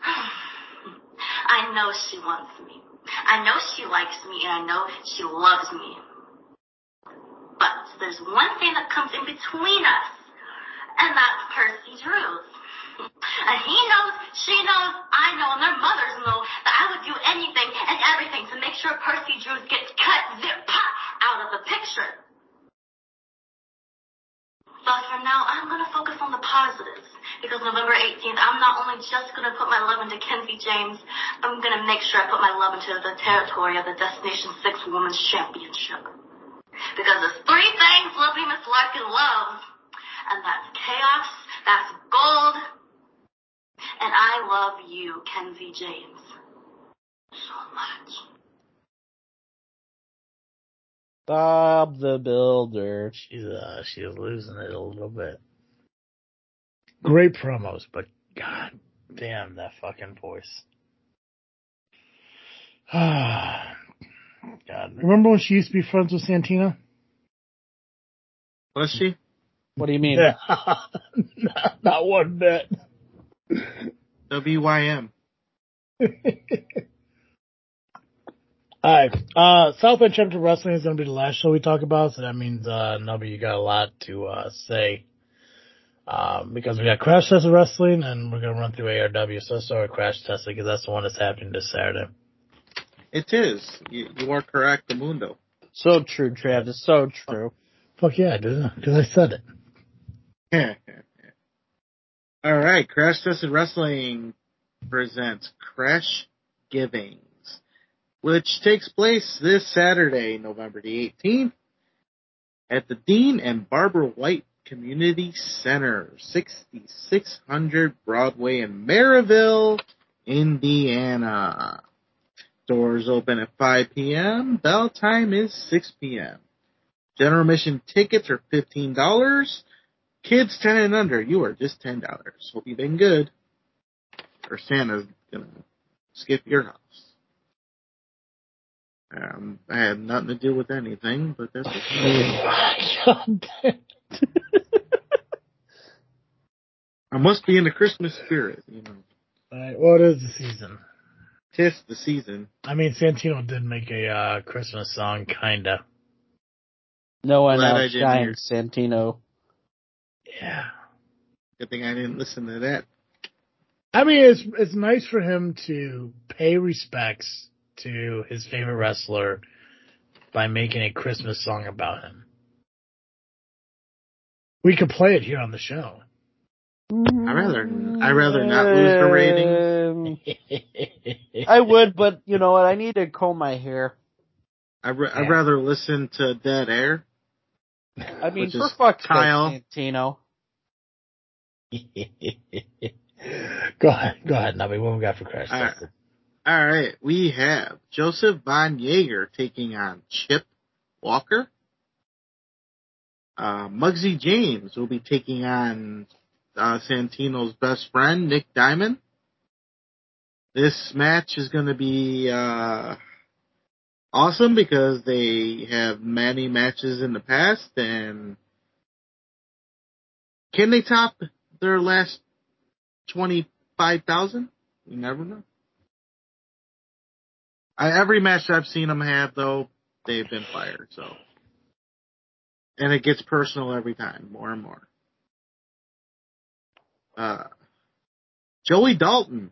I know she wants me. I know she likes me, and I know she loves me. But there's one thing that comes in between us, and that's Percy Drews. And he knows, she knows, I know, and their mothers know that I would do anything and everything to make sure Percy Drews gets cut zip pop out of the picture. But for now, I'm gonna focus on the positives. Because November 18th, I'm not only just gonna put my love into Kenzie James, I'm gonna make sure I put my love into the territory of the Destination 6 Women's Championship. Because there's three things Lovely Miss Larkin loves. And that's chaos, that's gold, and I love you, Kenzie James, so much. Bob the Builder. She's uh she's losing it a little bit. Great promos, but god damn that fucking voice. God, remember when she used to be friends with Santina? Was she? What do you mean? Yeah, not, not one bit. WYM. Alright, uh, Southland Championship Wrestling is going to be the last show we talk about, so that means, uh, Nubby, you got a lot to, uh, say. Um, because we got Crash Test Wrestling and we're going to run through ARW, so let's start with Crash Test because that's the one that's happening this Saturday. It is. You, you are correct, the Mundo. So true, Travis. So true. Fuck yeah, dude, because I said it. All right, Crash Tested Wrestling presents Crash Givings, which takes place this Saturday, November the 18th, at the Dean and Barbara White Community Center, 6600 Broadway in Merrillville, Indiana. Doors open at 5 p.m. Bell time is 6 p.m. General admission tickets are $15. Kids 10 and under, you are just $10. Hope you've been good. Or Santa's gonna skip your house. Um, I had nothing to do with anything, but that's okay. God damn. I must be in the Christmas spirit, you know. Alright, well, it is the season. Tis the season. I mean, Santino did make a, uh, Christmas song, kinda. No one Glad I didn't outshines Santino. Yeah. Good thing I didn't listen to that. I mean, it's it's nice for him to pay respects to his favorite wrestler by making a Christmas song about him. We could play it here on the show. I rather I rather not lose the ratings. Um, I would, but you know what? I need to comb my hair. I ra- I'd Yeah. rather listen to Dead Air. I mean, Which for fuck's Kyle. sake, Santino. go ahead, go ahead, Nubby. What we got for Crash All right. We have Joseph Von Jaeger taking on Chip Walker. Uh, Muggsy James will be taking on uh, Santino's best friend, Nick Diamond. This match is going to be uh, awesome because they have many matches in the past, and can they top their last twenty-five thousand? You never know. I, every match I've seen them have, though, they've been fired. So, and it gets personal every time, more and more. Uh, Joey Dalton.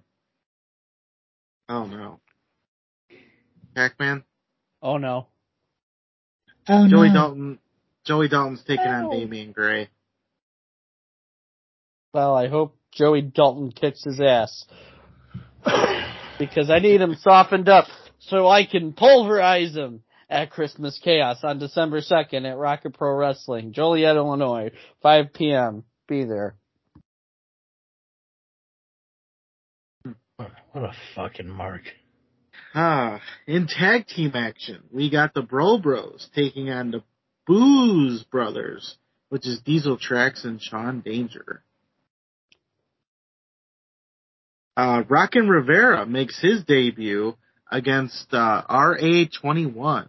Oh no. Pac-Man. Oh no. Oh, Joey no. Dalton. Joey Dalton's taking on No. Damian Gray. Well, I hope Joey Dalton kicks his ass. because I need him softened up so I can pulverize him at Christmas Chaos on December 2nd at Rocket Pro Wrestling, Joliet, Illinois, 5 p.m. Be there. What a fucking mark. Ah, in tag team action, we got the Bro Bros taking on the Booze Brothers, which is Diesel Tracks and Sean Danger. Uh, Rockin' Rivera makes his debut against uh, RA21.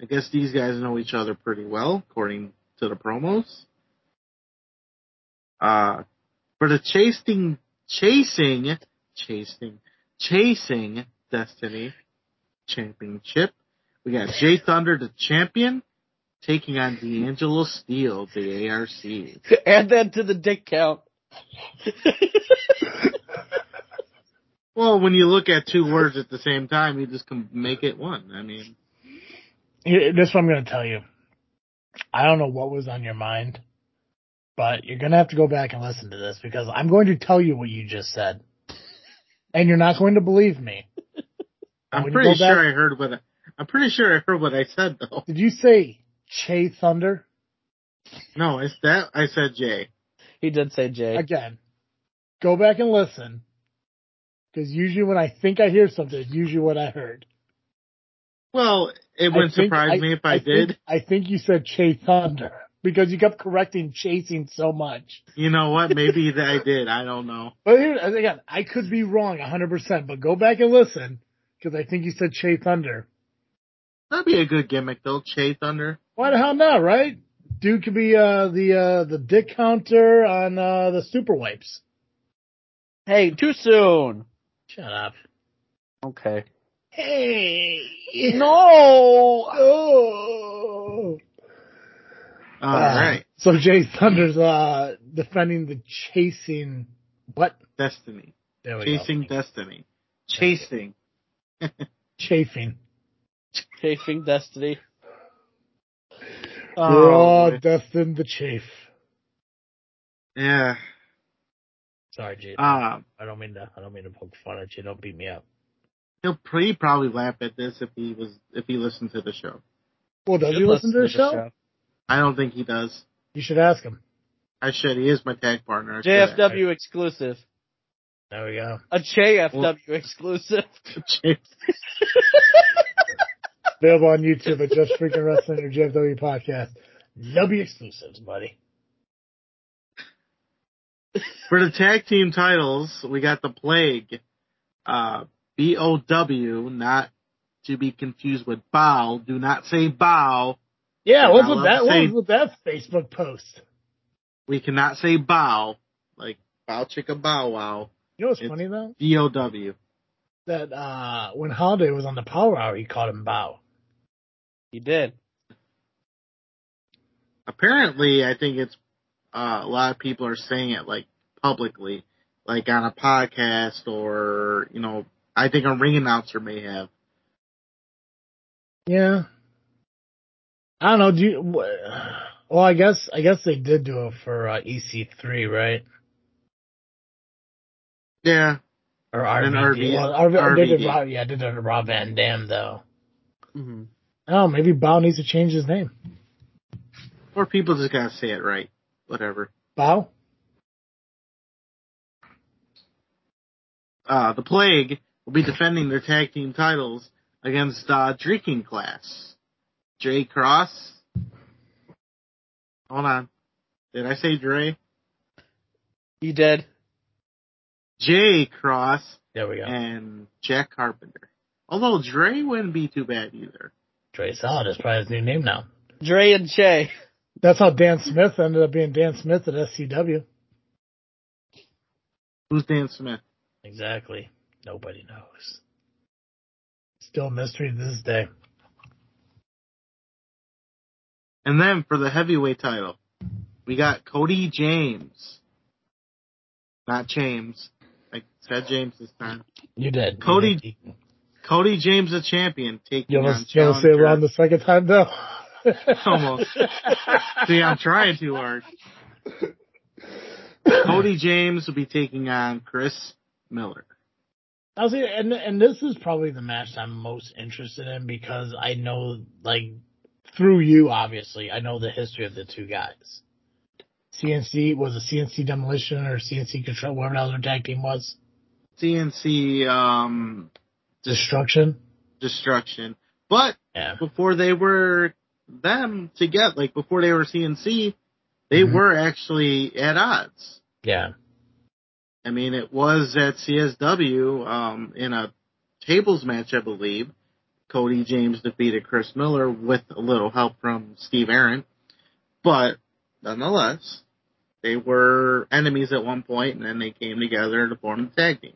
I guess these guys know each other pretty well, according to the promos. Uh, for the chasing, chasing, chasing, chasing Destiny Championship, we got Jay Thunder, the champion, taking on D'Angelo Steel, the ARC. Add that to the dick count. Well, when you look at two words at the same time, you just can make it one. I mean, Here- This is what I'm going to tell you. I don't know what was on your mind, but you're going to have to go back and listen to this because I'm going to tell you what you just said. And you're not going to believe me. I'm pretty go back- sure I heard what I, I'm pretty sure I heard what I said though. Did you say Che Thunder? No, it's that I said Jay. He did say Jay. Again, go back and listen. Because usually when I think I hear something, it's usually what I heard. Well, it wouldn't think- surprise me if I, think- did. I think you said Che Thunder because you kept correcting chasing so much. You know what? Maybe that I did. I don't know. But here, again, I could be wrong 100%, but go back and listen because I think you said Che Thunder. That'd be a good gimmick though. Che Thunder. Why the hell not, right? Dude could be uh, the uh, the dick counter on uh, the super wipes. Hey, too soon. Shut up. Okay. Hey. No! Oh. All Uh, right, So Jay Thunder's uh, defending the chasing. What? Destiny. There we Chasing go. Destiny. Chasing. Chafing. Chafing Destiny. We're Oh, all boy. destined to chafe. yeah. Sorry, Jay. Um, I don't mean to. I don't mean to poke fun at you. Don't beat me up. he'll pre- probably laugh at this if he was if he listened to the show. Well, does Should he listen to the show? I don't think he does. You should ask him. I should. He is my tag partner. I should. JFW exclusive. There we go. A JFW exclusive. Chase. Available on YouTube at Just Freaking Wrestling or JFW Podcast. Nubby exclusives, buddy. For the tag team titles, we got the Plague, uh, B O W, not to be confused with Bow. Do not say Bow. Yeah, You're what's with that? to What say- was with that Facebook post? We cannot say Bow, like Bow Chicka Bow Wow. You know what's It's- funny though? B O W. That uh when Holiday was on the Power Hour, he called him Bow. He did. Apparently, I think it's uh, a lot of people are saying it like publicly, like on a podcast or you know, I think a ring announcer may have. Yeah. I don't know. Do you? Well, I guess I guess they did do it for uh, EC3, right? Yeah, Or RVD. Well, RV, RVD. Rob, yeah, did it Rob Van Dam though. Mm-hmm. Oh, maybe Bow needs to change his name. or people just gotta say it right. Whatever. Bow. uh, the Plague will be defending their tag team titles against uh, Drinking Class. Jay Cross. Hold on. Did I say Dre? He did. Jay Cross There we go. and Jack Carpenter. Although Dre wouldn't be too bad either. Trey Solid is probably his new name now. Dre and Che. That's how Dan Smith ended up being Dan Smith at SCW. Who's Dan Smith? Exactly. Nobody knows. Still a mystery to this day. And then for the heavyweight title, we got Cody James. Not James. I said James this time. You did. Cody- You, did. Cody James, the champion, taking you on almost, you almost say it challenger- wrong the second time though. Almost. See, I'm trying too hard. Cody James will be taking on Chris Miller. I'll say, and and this is probably the match I'm most interested in because I know, like, through you, obviously, I know the history of the two guys. CNC was a CNC demolition or CNC control, whatever the other tag team was. CNC um, Destruction. destruction. But Yeah. before they were them together, like before they were CNC, they Mhm. were actually at odds. Yeah. I mean, it was at CSW um, in a tables match, I believe. Cody James defeated Chris Miller with a little help from Steve Aaron, but nonetheless, they were enemies at one point, and then they came together to form the tag team.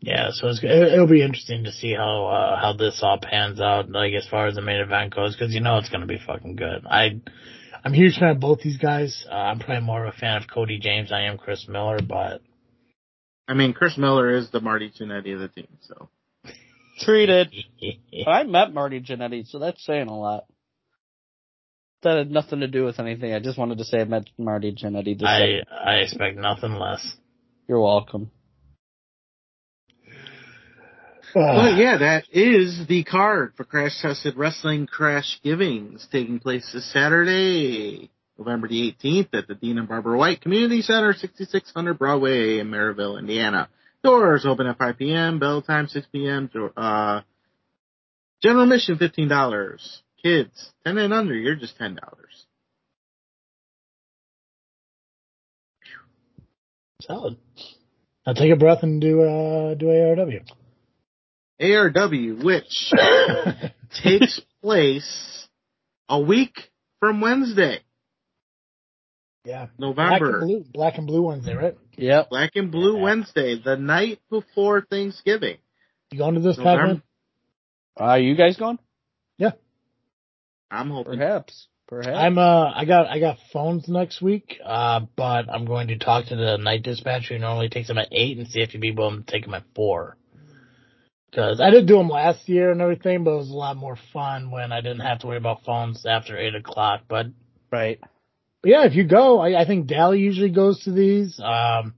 Yeah, so it's, it, it'll be interesting to see how uh, how this all pans out, like as far as the main event goes, because you know it's going to be fucking good. I I'm a huge fan of both these guys. Uh, I'm probably more of a fan of Cody James. than I am Chris Miller, but I mean, Chris Miller is the Marty Jannetty of the team, so Treated. I met Marty Jannetty, so that's saying a lot. That had nothing to do with anything. I just wanted to say I met Marty Jannetty. Just I say, I expect nothing less. you're welcome. But yeah, that is the card for Crash Tested Wrestling Crash Givings taking place this Saturday, November the 18th at the Dean and Barbara White Community Center, 6600 Broadway in Merrillville, Indiana. Doors open at 5 p.m., bell time 6 p.m., uh, general admission $15. Kids, 10 and under, you're just $10. Solid. Now take a breath and do uh do ARW. ARW, which takes place a week from Wednesday, yeah. Black and November. blue, black and blue Wednesday, right? Yeah. Black and Blue Yeah. Wednesday, the night before Thanksgiving. You going to this, November. Pac-Man? Are you guys going? Yeah. I'm hoping. Perhaps. Perhaps. I'm uh I got I got phones next week, uh but I'm going to talk to the night dispatcher who normally takes them at eight and see if he'd be willing to take them at four. Because I did do them last year and everything, but it was a lot more fun when I didn't have to worry about phones after eight o'clock. But, right. but yeah, if you go, I, I think Dally usually goes to these. Um,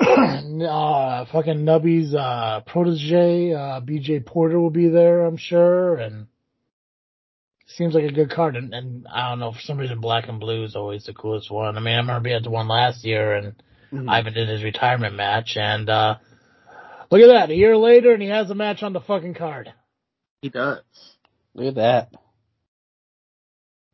uh, fucking Nubby's uh protege, uh BJ Porter will be there, I'm sure, and seems like a good card. And, and I don't know, for some reason, black and blue is always the coolest one. I mean, I remember being at the one last year, and Mhm. Ivan did his retirement match, and uh look at that, a year later, and he has a match on the fucking card. He does. Look at that.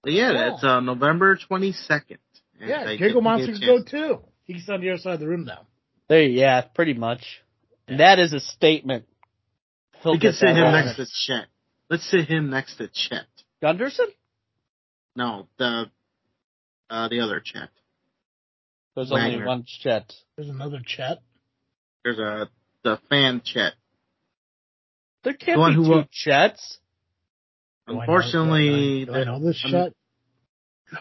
But yeah, Yeah. that's uh, November 22nd. Yeah, I Giggle get- Monster get can a go too. He's on the other side of the room now. There, yeah, pretty much. Yeah. That is a statement. He'll We can sit him right. next to Chet. Let's sit him next to Chet. Gunderson? No, the uh, the other Chet. There's only one Chet. There's another chat. There's a the fan Chet. There can't The one be who two wa- Chets. Do I know- Unfortunately, do I know, do I know this I'm- chat?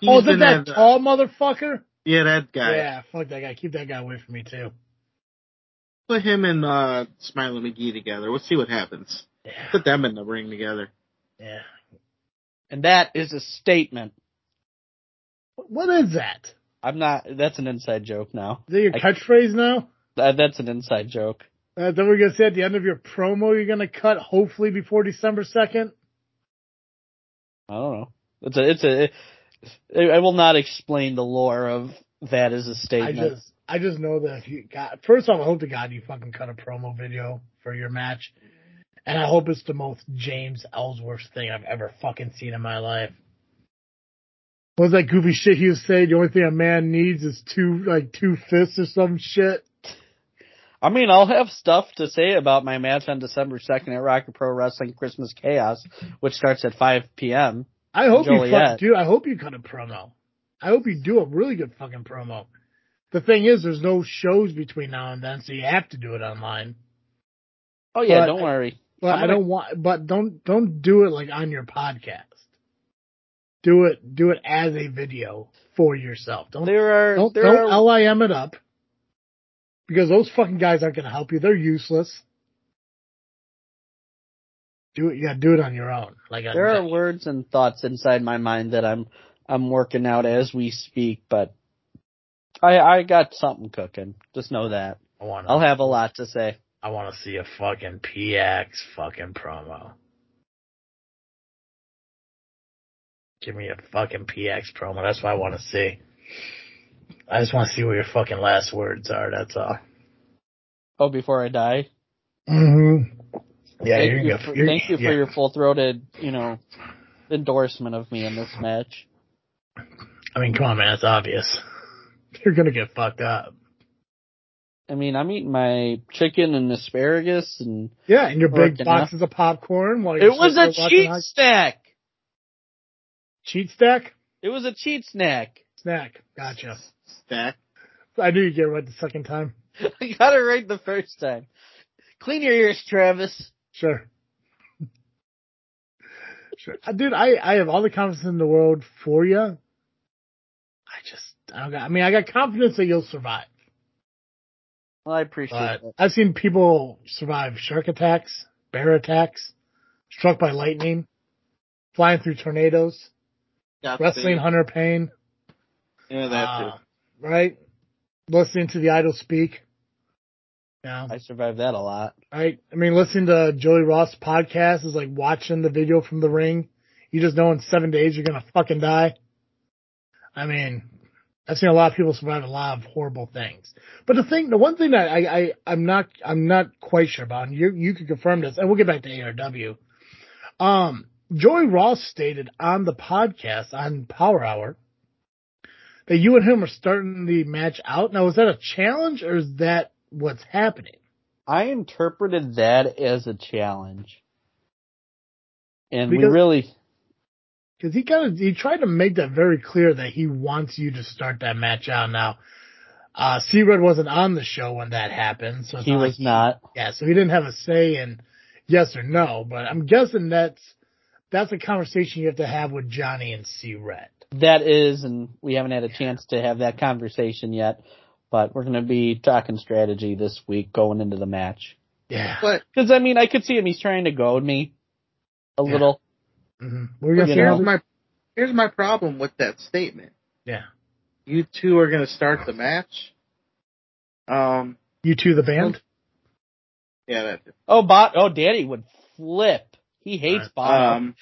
Oh, is it that at- tall motherfucker? Yeah, that guy. Yeah, fuck that guy. Keep that guy away from me too. Put him and uh, Smiley McGee together. We'll see what happens. Yeah, Put them in the ring together. yeah. And that is a statement. What is that? I'm not, that's an inside joke now. Is that your I- catchphrase now? That, that's an inside joke. Uh, then we're gonna say at the end of your promo you're gonna cut hopefully before December second. I don't know. It's a, it's a, it, I will not explain the lore of that as a statement. I just I just know that if you got first off, I hope to God you fucking cut a promo video for your match. And I hope it's the most James Ellsworth thing I've ever fucking seen in my life. What was that goofy shit he was saying? The only thing a man needs is two like two fists or some shit. I mean, I'll have stuff to say about my match on December 2nd at Rocket Pro Wrestling Christmas Chaos, which starts at 5 p.m. I hope you fucking do. I hope you cut a promo. I hope you do a really good fucking promo. The thing is, there's no shows between now and then, so you have to do it online. Oh yeah, But- don't worry. But I don't want. But don't don't do it like on your podcast. Do it do it as a video for yourself. Don't There are don't, there don't are lim it up because those fucking guys aren't going to help you. They're useless. Do it. You got to do it on your own. Like there are words and thoughts inside my mind that I'm I'm working out as we speak, but I I got something cooking. Just know that. I want. I'll have a lot to say. I want to see a fucking PX fucking promo. Give me a fucking PX promo. That's what I want to see. I just want to see what your fucking last words are. That's all. Oh, before I die. Mm-hmm. Yeah, thank you're you, for, you're- thank you yeah. for your full throated, you know, endorsement of me in this match. I mean, come on, man. It's obvious. You're gonna get fucked up. I mean, I'm eating my chicken and asparagus, and Yeah, and your big boxes of popcorn while it was a cheat high- snack. cheat stack It was a cheat snack. snack. Gotcha. Stack. I knew you'd get it right the second time. I got it right the first time. Clean your ears, Travis. Sure. Sure. Uh, Dude, I, I have all the confidence in the world for you. I just, I don't got, I mean, I got confidence that you'll survive. Well, I appreciate But it. I've seen people survive shark attacks, bear attacks, struck by lightning, flying through tornadoes, Got wrestling the- Hunter Payne, Yeah, that uh, too. Right? Listening to the idol speak. Yeah. I survived that a lot. Right? I mean, listening to Joey Ross podcast is like watching the video from the ring. You just know in seven days you're gonna fucking die. I mean, I've seen a lot of people survive a lot of horrible things. But the thing, the one thing that I, I, I'm not, I'm not quite sure about, and you, you can confirm this, and we'll get back to ARW. Um, Joey Ross stated on the podcast on Power Hour that you and him are starting the match out. Now, is that a challenge or is that what's happening? I interpreted that as a challenge. And we really, Because he kind of he tried to make that very clear that he wants you to start that match out now. Uh, C-Red wasn't on the show when that happened, so he not was like not. yeah, so he didn't have a say in yes or no. But I'm guessing that's that's a conversation you have to have with Johnny and C-Red. That is, and we haven't had a chance to have that conversation yet, but we're going to be talking strategy this week going into the match. Yeah, But Because, I mean, I could see him, he's trying to goad me a Yeah. little. mm-hmm. we're gonna You see know. here's my here's my problem with that statement. yeah. You two are going to start the match. Um, You two, the band. yeah, that. Oh, bot, oh, Danny would flip. He hates Right. Bono. Um,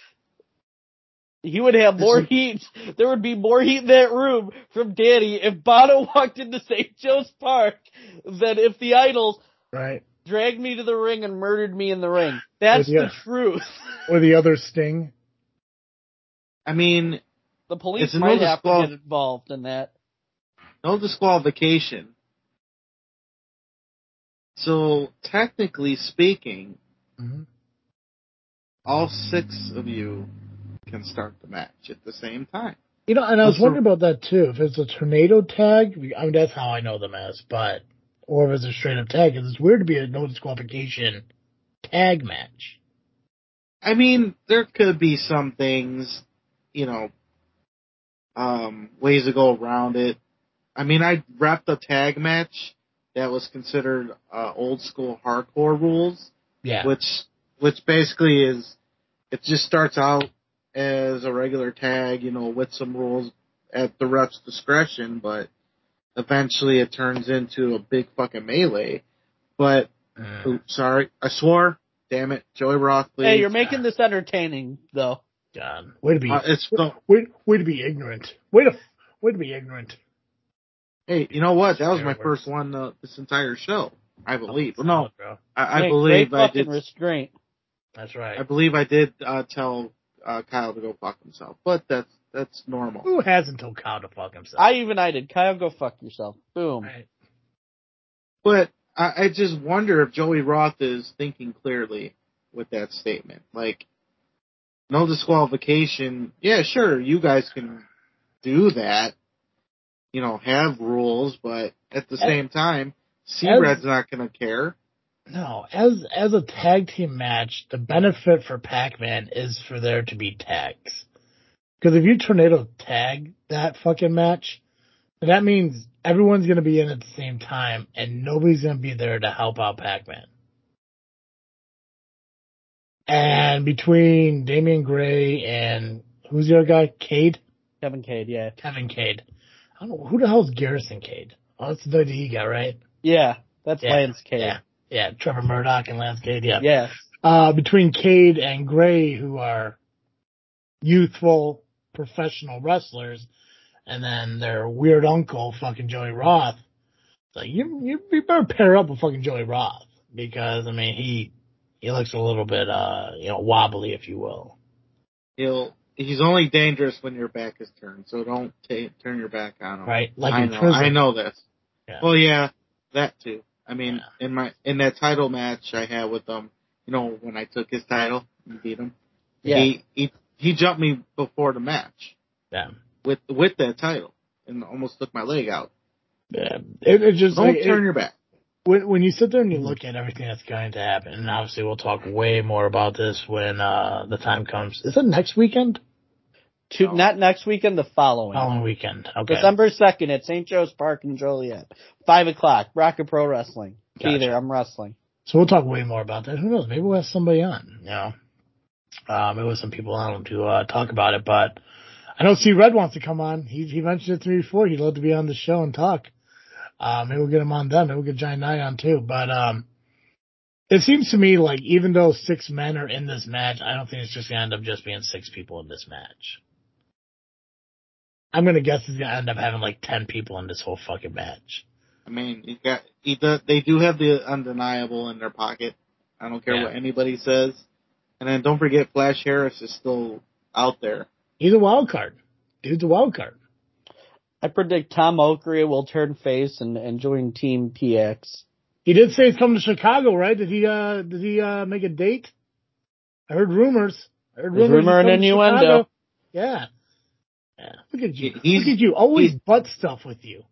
he would have more heat. There would be more heat in that room from Danny if Bono walked into St. Joe's Park than if the Idols Right, dragged me to the ring and murdered me in the ring. That's Yeah. the truth. or the other Sting. I mean, The police might no have to get involved in that. no disqualification. So technically speaking, Mhm. all six of you can start the match at the same time. You know, and I was Also- wondering about that too. If it's a tornado tag, I mean that's how I know them as, but or if it's a straight up tag, 'cause it's weird to be a no disqualification tag match. I mean, there could be some things, you know, um, ways to go around it. I mean, I repped a tag match that was considered uh, old school hardcore rules, Yeah, which which basically is it just starts out as a regular tag, you know, with some rules at the ref's discretion, but eventually it turns into a big fucking melee. But Mm. oops, sorry, I swore. Damn it, Joey Roth, please. Hey, you're making this entertaining, though. God, way to be, Uh, it's the, way, way to be ignorant. Way to, way to be ignorant. hey, you know what? That was my first one uh, this entire show. I believe. Oh, no. I, I believe great I did. restraint. That's right. I believe I did uh, tell uh, Kyle to go fuck himself, but that's that's normal. Who hasn't told Kyle to fuck himself? I even I did. Kyle, go fuck yourself. Boom. Right. But I, I just wonder if Joey Roth is thinking clearly with that statement. Like, no disqualification. Yeah, sure, you guys can do that. You know, have rules, but at the As- same time, C-Red's not going to care. No, as as a tag team match, the benefit for Pac-Man is for there to be tags. Because if you tornado tag that fucking match, that means everyone's gonna be in at the same time, and nobody's gonna be there to help out Pac-Man. And between Damian Gray and who's the other guy? Cade, Kevin Cade, yeah. Kevin Cade. I don't know who the hell's Garrison Cade. Oh, that's the WWE guy, right? Yeah. That's Yeah, Lance Cade. Yeah, yeah, Trevor Murdoch and Lance Cade. Yeah, Yes. uh, between Cade and Gray, who are youthful professional wrestlers, and then their weird uncle, fucking Joey Roth. Like you, you, you better pair up with fucking Joey Roth because I mean he he looks a little bit uh you know wobbly, if you will. He'll he's only dangerous when your back is turned, so don't ta turn your back on him. Right, like I in know, prison. I know this. Yeah. Well, yeah, that too. I mean, Yeah. in my in that title match I had with him, you know, when I took his title and beat him, Yeah. he he he jumped me before the match Yeah, with with that title and almost took my leg out. yeah. It, it just Don't like, it- turn your back. when when you sit there and you look at everything that's going to happen, and obviously we'll talk way more about this when uh the time comes. Is it next weekend? Two, No. not next weekend, the following. Following weekend. Okay. December 2nd at St. Joe's Park in Joliet. 5 o'clock. Rocket Pro Wrestling. Be there. I'm wrestling. So we'll talk way more about that. Who knows? Maybe we'll have somebody on. You know, uh, maybe we'll some people on to uh, talk about it. But I know C Red wants to come on. He he mentioned it to me before. He'd love to be on the show and talk. Uh, maybe we'll get him on then. Maybe we'll get Giant Knight on too. But um, it seems to me like even though six men are in this match, I don't think it's just gonna end up just being six people in this match. I'm gonna guess he's gonna end up having like ten people in this whole fucking match. I mean, you got he does, they do have the undeniable in their pocket. I don't care Yeah. what anybody says. And then don't forget, Flash Harris is still out there. He's a wild card. Dude's a wild card. I predict Tom Okria will turn face and, and join Team PX. He did say he's coming to Chicago, right? Did he uh did he uh make a date? I heard rumors. I heard rumors rumor he's and coming to innuendo. Chicago. Yeah. Yeah. Look at you. He's- Look at you. Always butt stuff with you.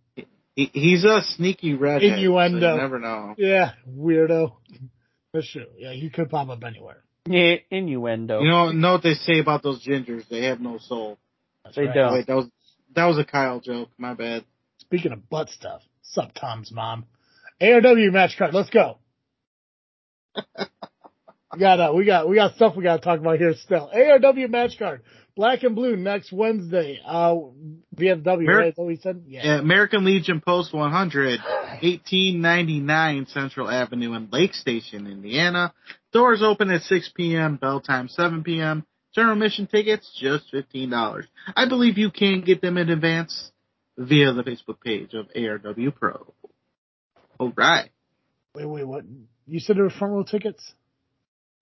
He, he's a sneaky redhead. Innuendo. So you never know. Yeah, weirdo. That's true. Yeah, he could pop up anywhere. Yeah, innuendo. You know, know what they say about those gingers? They have no soul. That's They right. don't. Wait, that was that was a Kyle joke. My bad. Speaking of butt stuff, sup Tom's mom. ARW match card. Let's go. we got uh, we got we got stuff we got to talk about here still. ARW match card. Black and blue next Wednesday. Uh, VFW. Mer- right? Is that what we said? Yeah. American Legion Post 100, 1899 Central Avenue in Lake Station, Indiana. Doors open at 6 p.m. Bell time 7 p.m. General admission tickets just $15. I believe you can get them in advance via the Facebook page of ARW Pro. All right. Wait, wait, what? You said there were front row tickets?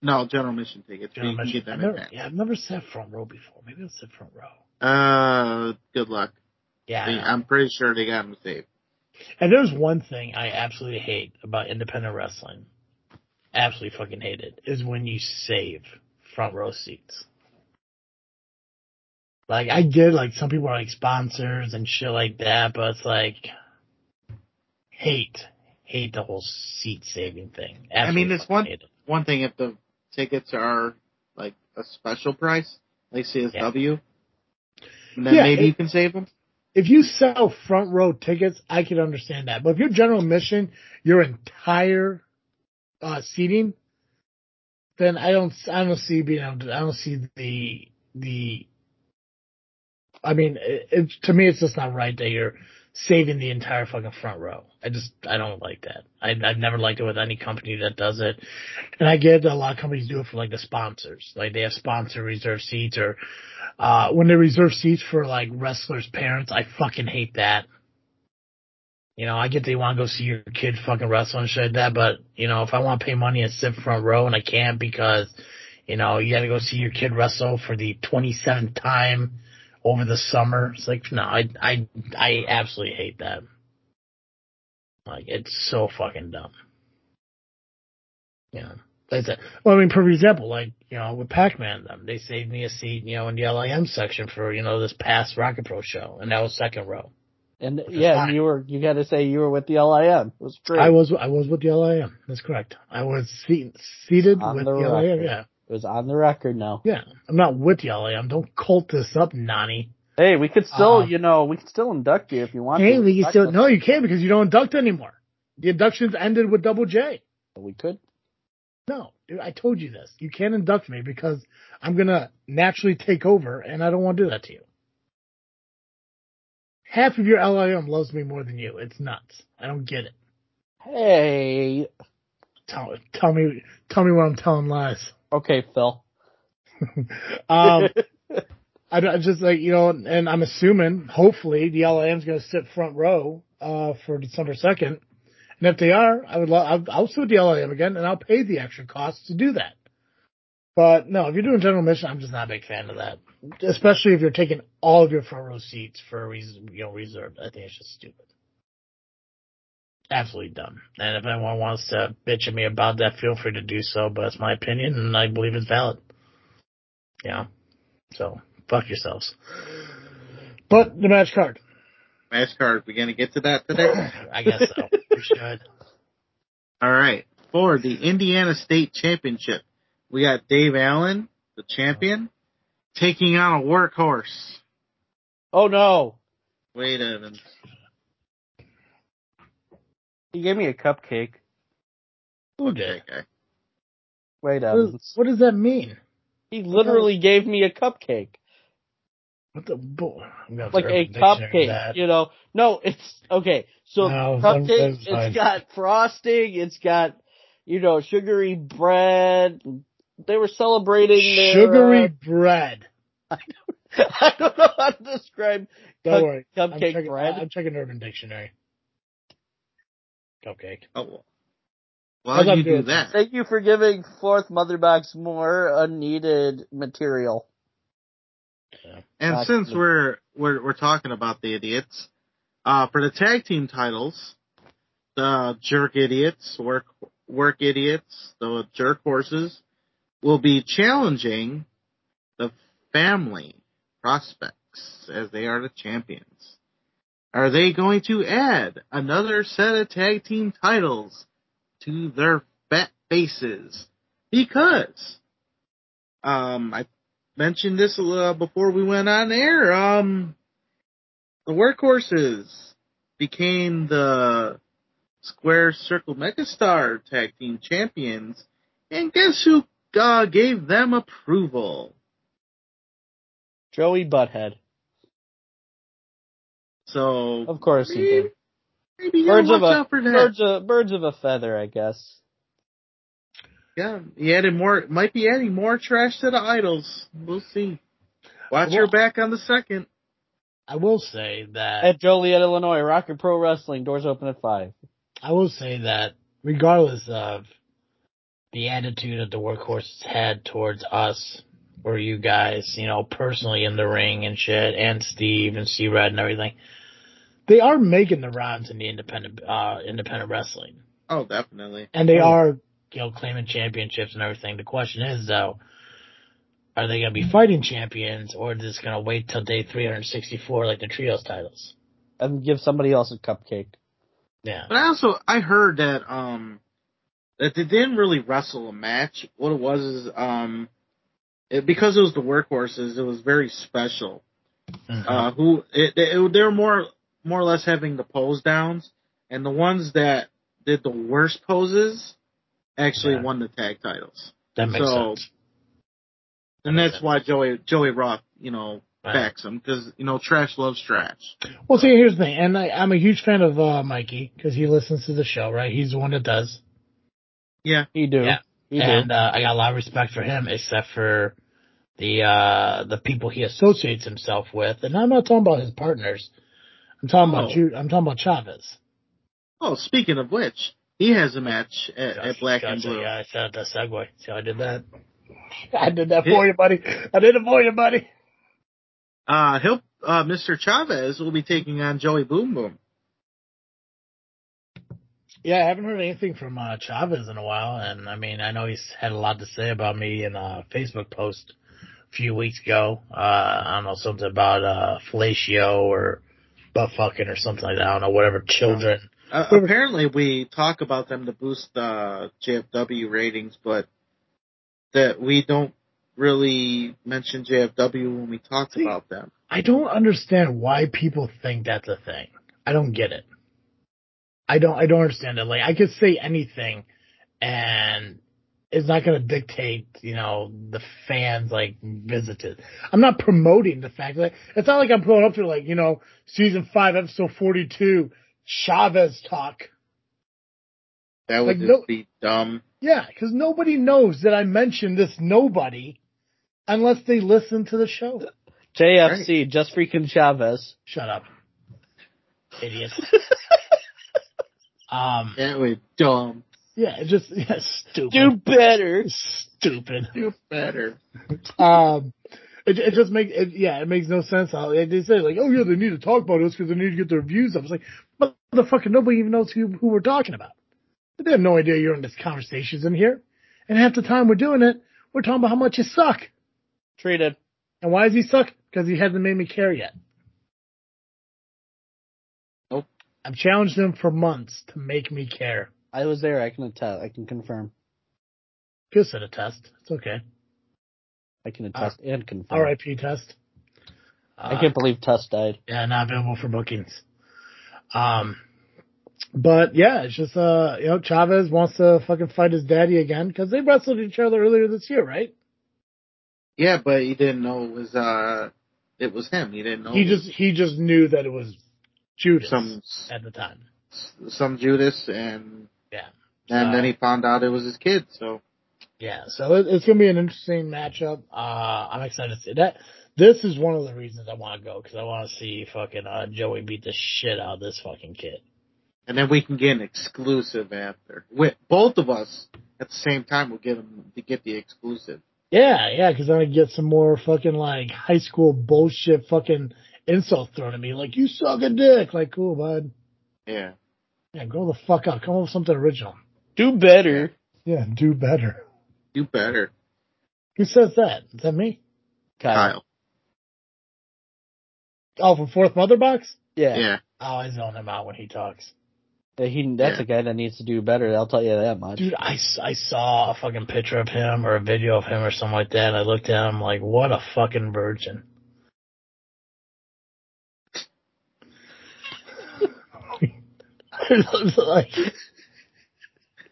No, general admission tickets. General you can admission. get I've never, yeah, I've never sat front row before. Maybe I'll say front row. Uh, good luck. Yeah. I'm pretty sure they got them saved. And there's one thing I absolutely hate about independent wrestling. Absolutely fucking hate it. Is when you save front row seats. Like I get like some people are like sponsors and shit like that, but it's like hate. Hate the whole seat saving thing. I mean, Absolutely it's one- it. One thing, if the tickets are like a special price, like CSW, And then Yeah, maybe it- you can save them. if you sell front row tickets, I can understand that. But if your general admission, your entire uh, seating, then I don't, I don't see being able to, I don't see the, the, I mean, it, it, to me, it's just not right that you're saving the entire fucking front row. I just, I don't like that. I, I've never liked it with any company that does it. And I get that a lot of companies do it for like the sponsors. Like they have sponsor reserve seats or, uh, when they reserve seats for like wrestlers' parents, I fucking hate that. You know, I get you want to go see your kid fucking wrestle and shit like that, but you know, if I want to pay money and sit front row and I can't because, you know, you got to go see your kid wrestle for the 27th time over the summer, it's like no, I I I absolutely hate that. Like it's so fucking dumb. Yeah. know, like that. Well, I mean, for example, like you know, with Pac-Man, them they saved me a seat, you know, in the LIM section for you know this past Rocket Pro show, and that was second row. And yeah, and you were you got to say you were with the LIM. It was great. I was I was with the LIM. That's correct. I was seat, seated On with the the, LIM. Yeah, It was on the record now. yeah. I'm not with the LIM. Don't cult this up, Nani. Hey, we could still, Uh, you know, we could still induct you if you want Hey, to. we can still no, you can't because you don't induct anymore. The inductions ended with Double J. We could. No, dude, I told you this. You can't induct me because I'm gonna naturally take over, and I don't want to do that to you. Half of your LIM loves me more than you. It's nuts. I don't get it. Hey. Tell, tell me, tell me when I'm telling lies. Okay, Phil. Um, I, I just like you know, and I'm assuming, hopefully, the LIM's going to sit front row uh, for December second. And if they are, I would love. I'll, I'll sue the LIM again, and I'll pay the extra cost to do that. But no, if you're doing general admission, I'm just not a big fan of that. Especially if you're taking all of your front row seats for a reason, you know, reserved. I think it's just stupid. Absolutely dumb. And if anyone wants to bitch at me about that, feel free to do so. But it's my opinion, and I believe it's valid. Yeah. So fuck yourselves. But the match card. Match card. We gonna get to that today? I guess so. we should. All right. For the Indiana State Championship, we got Dave Allen, the champion, taking on a workhorse. Oh no. Wade Evans. He gave me a cupcake. Okay. Wait, What, Evans. what does that mean? He literally gave me a cupcake. What the bull? I'm gonna have to Like a cupcake, you know. No, it's okay. So No, cupcake, that's fine. it's got frosting, it's got, you know, sugary bread. They were celebrating their Sugary uh, bread. I don't know how to describe Don't cup- worry. I'm cupcake checking, bread. I'm checking Urban Dictionary. Cupcake. Oh. How's Why that you do that? Thank you for giving Fourth Mother Box more unneeded material. And Back since to we're we're we're talking about the idiots, uh, for the tag team titles, the jerk idiots, work work idiots, the jerk horses, will be challenging the family prospects as they are the champions. Are they going to add another set of tag team titles to their fat faces? Because um, I mentioned this uh, before we went on air. Um, the workhorses became the Square Circle Megastar Tag Team Champions, and guess who uh, gave them approval? Joey Butthead. So Of course he maybe, did. maybe you gotta Birds of watch a out for that. birds of birds of a feather, I guess. Yeah, he added more. Might be adding more trash to the idols. We'll see. Watch Well- your back on the second. I will say that At Joliet, Illinois, Rocket Pro Wrestling, doors open at five. I will say that regardless of the attitude that the workhorses had towards us or you guys, you know, personally in the ring and shit, and Steve and C Red and everything, they are making the rounds in the independent uh independent wrestling. Oh, definitely. And they Oh. are, you know, claiming championships and everything. The question is though, are they gonna be fighting champions or is this gonna wait till day three hundred and sixty four like the trios titles? And give somebody else a cupcake. Yeah. But I also I heard that um that they didn't really wrestle a match. What it was is um it, because it was the workhorses, it was very special. Mhm. Uh, who it, it, they were more more or less having the pose downs, and the ones that did the worst poses actually Yeah. won the tag titles. that makes so- sense. And That makes that's why Joey Joey Roth, you know, Right. backs him because you know trash loves trash. Well, see, here's the thing, and I, I'm a huge fan of uh, Mikey because he listens to the show, right? He's the one that does, Yeah, He do. Yeah. He and uh, I got a lot of respect for him, except for the uh the people he associates himself with, and I'm not talking about his partners. I'm talking about Oh. you. I'm talking about Chavez. Oh, speaking of which, he has a match at, at Black and Gotcha, Blue. Yeah, I said that segue. See how I did that? I did that for you, buddy. I did it for you, buddy. Uh, he'll, uh, Mr. Chavez will be taking on Joey Boom Boom. Yeah, I haven't heard anything from uh, Chavez in a while, and I mean, I know he's had a lot to say about me in a Facebook post a few weeks ago. Uh, I don't know something about uh, fellatio or butt fucking or something like that. I don't know, whatever. Children. Uh, apparently, we talk about them to boost uh, JFW ratings, but that we don't really mention JFW when we talk See, about them. I don't understand why people think that's a thing. I don't get it. I don't. I don't understand it. Like I could say anything, and it's not going to dictate, you know, the fans like visited. I'm not promoting the fact that it's not like I'm pulling up to like, you know, season five, episode 42, Chavez talk. That would Like, just no- be dumb. Yeah, because nobody knows that I mentioned this nobody unless they listen to the show. JFC, just freaking Chavez. Shut up, idiot. um, That would dumb. yeah, just yeah, stupid, Do better. stupid. Do better. Um, it, it just makes it, yeah, it makes no sense. How they they say like, oh yeah, they need to talk about us because they need to get their views up. It's like, motherfucker, nobody even knows who who we're talking about. They have no idea you're in this conversations in here, and half the time we're doing it, we're talking about how much you suck. Treated. And why does he suck? Because he hasn't made me care yet. I've challenged him for months to make me care. I was there. I can attest. I can confirm. Good set a test. It's okay. I can attest and confirm. R.I.P. test. I Uh, can't believe Tuss died. Yeah, not available for bookings. Um, but yeah, it's just uh, you know, Chavez wants to fucking fight his daddy again because they wrestled each other earlier this year, right? Yeah, but he didn't know it was uh it was him. He didn't know He it was just he just knew that it was Judas some at the time. some Judas and Yeah. and Uh, then he found out it was his kid, so Yeah, so it, it's gonna be an interesting matchup. Uh, I'm excited to see that. This is one of the reasons I want to go because I want to see fucking uh, Joey beat the shit out of this fucking kid. and then we can get an exclusive after. With both of us at the same time we'll get them to get the exclusive. Yeah, yeah, because then I get some more fucking like high school bullshit fucking insults thrown at me, like you suck a dick. Like, cool, bud. Yeah. Yeah, grow the fuck up. Come up with something original. Do better. Yeah, do better. Do better. Who says that? Is that me? Kyle. Kyle. Oh, from Fourth Mother Box? Yeah. Yeah. Oh, I zone him out when he talks. Yeah, He, that's Yeah. a guy that needs to do better. I'll tell you that much. Dude, I, I saw a fucking picture of him or a video of him or something like that. And I looked at him like, what a fucking virgin. It looks like.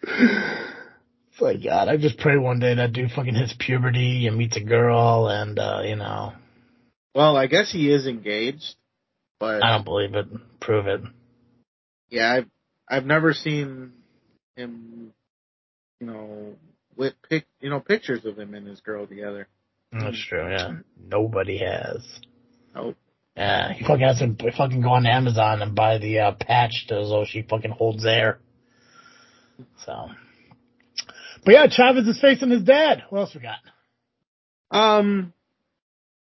It's like God. I just pray one day that dude fucking hits puberty and meets a girl, and uh, you know, Well, I guess he is engaged, but I don't believe it. Prove it. yeah, I've I've never seen him, you know, with pic, you know, pictures of him and his girl together. That's true. Yeah, nobody has. Nope. Yeah, he fucking has to fucking go on Amazon and buy the uh, patch to so she fucking holds air. So, but yeah, Chavez is facing his dad. What else we got? Um,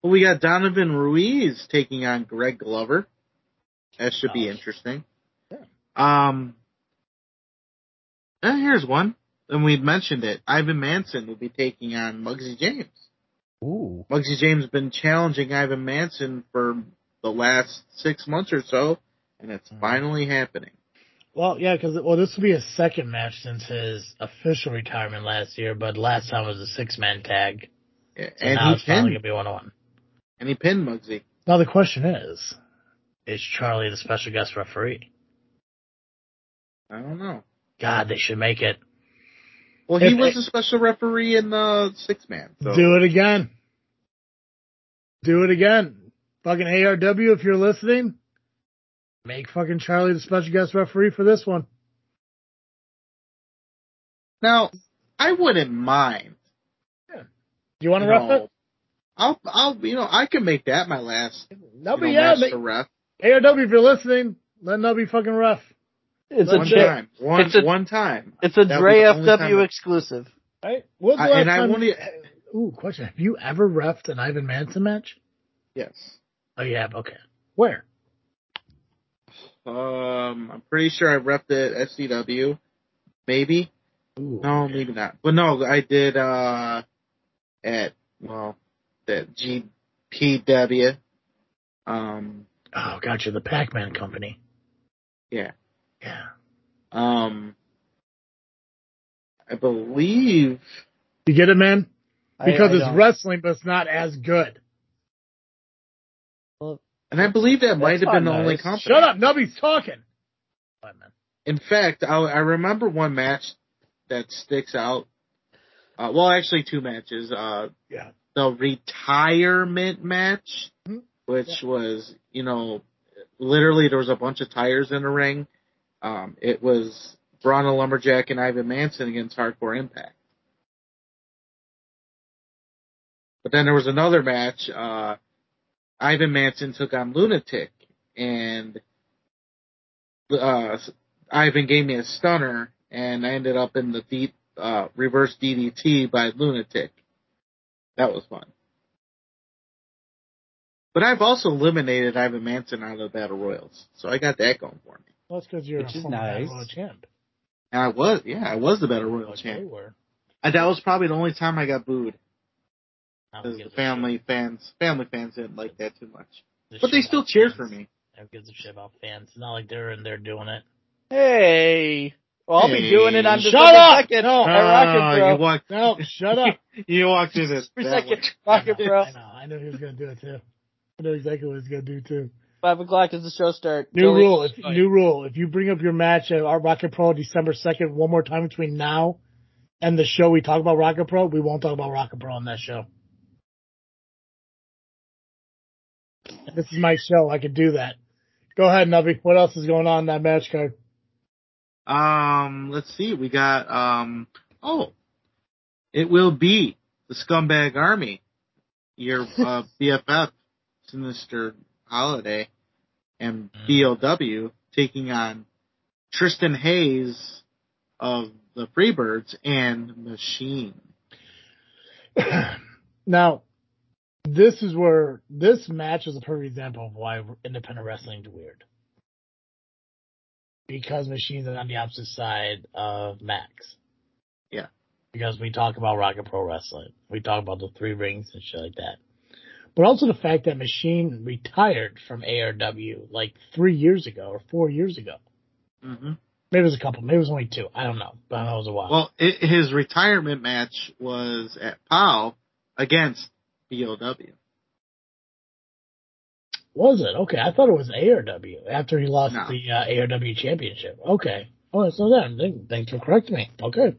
well, we got Donovan Ruiz taking on Greg Glover. That should be Oh. interesting. Yeah. Um, and here's one, and we mentioned it. Ivan Manson will be taking on Muggsy James. Ooh. Muggsy James has been challenging Ivan Manson for the last six months or so, and it's Mhm. finally happening. Well, yeah, because well, this will be his second match since his official retirement last year, but last time was a six man tag. Yeah, So and now he it's finally gonna be one on one. and he pinned Muggsy. Now the question is, is Charlie the special guest referee? I don't know. God, they should make it. Well, he If- was a special referee in the six man. So. Do it again. Do it again. Fucking ARW, if you're listening, make fucking Charlie the special guest referee for this one. Now, I wouldn't mind. Do you want to you ref know, it? I'll, I'll, you know, I can make that my last No, you but know, yeah, match make, to ref. ARW, if you're listening, let Nubby fucking ref. It's One a time, one, it's a- one time. it's a That Dre the only time FW exclusive. Right? When's the I- last and I time- want to. Ooh, question. Have you ever refed an Ivan Manson match? Yes. Oh, you have? Okay. Where? Um, I'm pretty sure I repped it at SCW. Maybe. Ooh. No, maybe not. But no, I did. uh At well, the GPW. Um. Oh, gotcha. The Pac-Man company. Yeah. Yeah. Um. I believe. You get it, man? I- Because I it's don't- wrestling, but it's not as good. And I believe that might have been the only nice. company. Shut up. nobody's talking. In fact, I, I remember one match that sticks out. Uh, well, actually, two matches. Uh, Yeah. the retirement match, Mhm. which was, you know, literally there was a bunch of tires in the ring. Um, it was the Lumberjack and Ivan Manson against Hardcore Impact. But then there was another match. Uh, Ivan Manson took on Lunatic, and uh, Ivan gave me a stunner, and I ended up in the deep uh, reverse DDT by Lunatic. That was fun. But I've also eliminated Ivan Manson out of the Battle Royals, so I got that going for me. Well, that's because you're Which a is former nice. Battle Royal champ. And I was, yeah, I was the Battle Royal Like champ. they were. And that was probably the only time I got booed Now who because the family shit? fans, family fans didn't like that too much. The But they still about cheered fans. for me. Who gives a shit about fans? It's not like they're in there doing it. Hey. Well, I'll be doing it on shut December up! 2nd No. at Rocket Ah, Bro. you walked, No, shut up. you walked in this. December that 2nd. Rocket I know, Bro. I know. I know he was gonna do it too. I know exactly what he's gonna do too. Five o'clock is the show start. New Joey, rule. If, fight. new rule. If you bring up your match at our Rocket Pro December second one more time between now and the show we talk about Rocket Pro, we won't talk about Rocket Pro on that show. This is my show. I can do that. Go ahead, Nubby. What else is going on in that match card? Um, let's see. We got um. Oh, it will be the Scumbag Army, your uh, BFF, Sinister Holiday, and BLW taking on Tristan Hayes of the Freebirds and Machine. now, this is where this match is a perfect example of why independent wrestling is weird. Because Machine's on the opposite side of Max. Yeah. Because we talk about Rocket Pro Wrestling. We talk about the three rings and shit like that. But also the fact that Machine retired from ARW like three years ago or four years ago. hmm Maybe it was a couple. Maybe it was only two. I don't know. But that was a while. Well, it, his retirement match was at POW against BOW. Was it? Okay, I thought it was ARW after he lost No. the uh, ARW championship. Okay. Oh, so then, thanks for correcting me. Okay.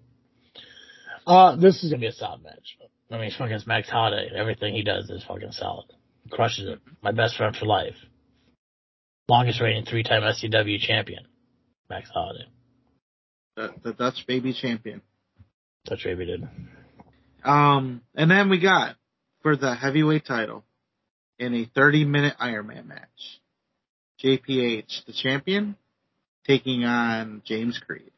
Uh, this is gonna be a solid match. I mean, fucking it's Max Holiday. Everything he does is fucking solid. Crushes it. My best friend for life. Longest reigning three-time SCW champion. Max Holiday. The, the Dutch baby champion. Dutch baby did. Um, and then we got for the heavyweight title in a 30 minute Ironman match. JPH, the champion, taking on James Creed.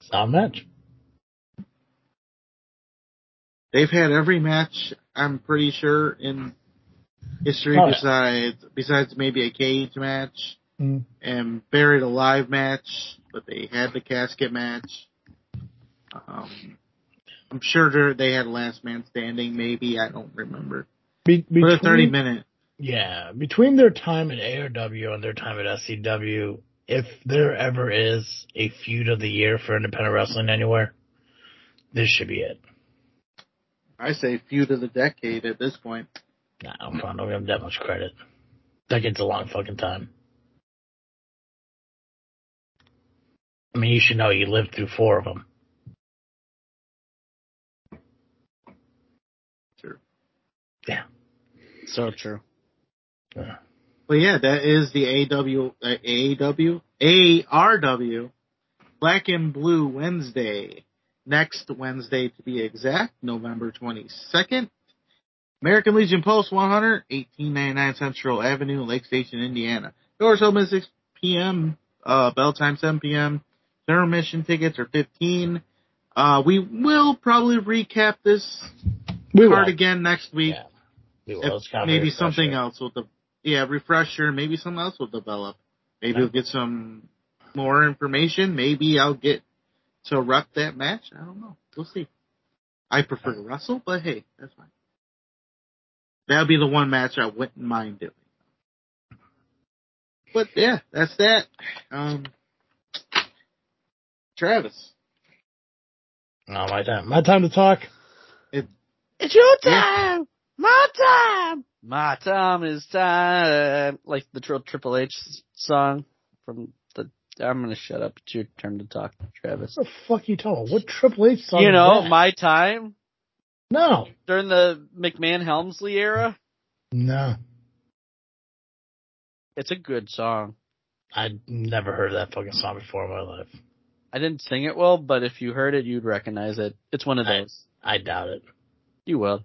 Solid match. They've had every match, I'm pretty sure, in history Oh, yeah. besides, besides maybe a cage match Mm. and buried alive match, but they had the casket match. Um, I'm sure they're- had last man standing, maybe, I don't remember. Be- a 30 between- minute Yeah, between their time at ARW and their time at SCW, if there ever is a feud of the year for independent wrestling anywhere, this should be it. I say feud of the decade at this point. Nah, I'm fine. Don't give them that much credit. Decade's a long fucking time. I mean, you should know you lived through four of them. Sure. Yeah. So true. Yeah. But yeah, that is the AW, uh, AW, ARW Black and Blue Wednesday. Next Wednesday to be exact, November 22nd. American Legion Post 100, 1899 Central Avenue, Lake Station, Indiana. Doors open at 6 p.m., uh, bell time 7 p.m. General admission tickets are 15. Uh, we will probably recap this We will. card again next week. Yeah. Maybe refresher. something else will, de- yeah, refresher. Maybe something else will develop. Maybe Yeah. we'll get some more information. Maybe I'll get to rep that match. I don't know. We'll see. I prefer to wrestle, but hey, that's fine. That'll be the one match I wouldn't mind doing. But yeah, that's that. Um, Travis, No, my time. My time to talk. It's your Yeah. time. My time. My time is time. Like the Tri- Triple H song from the. I'm gonna shut up. It's your turn to talk, Travis. What the fuck you talking? What Triple H song You know, my time No. during the McMahon Helmsley era. No. It's a good song. I'd never heard that fucking song before in my life. I didn't sing it well, but if you heard it, you'd recognize it. It's one of I- those. I doubt it. You will.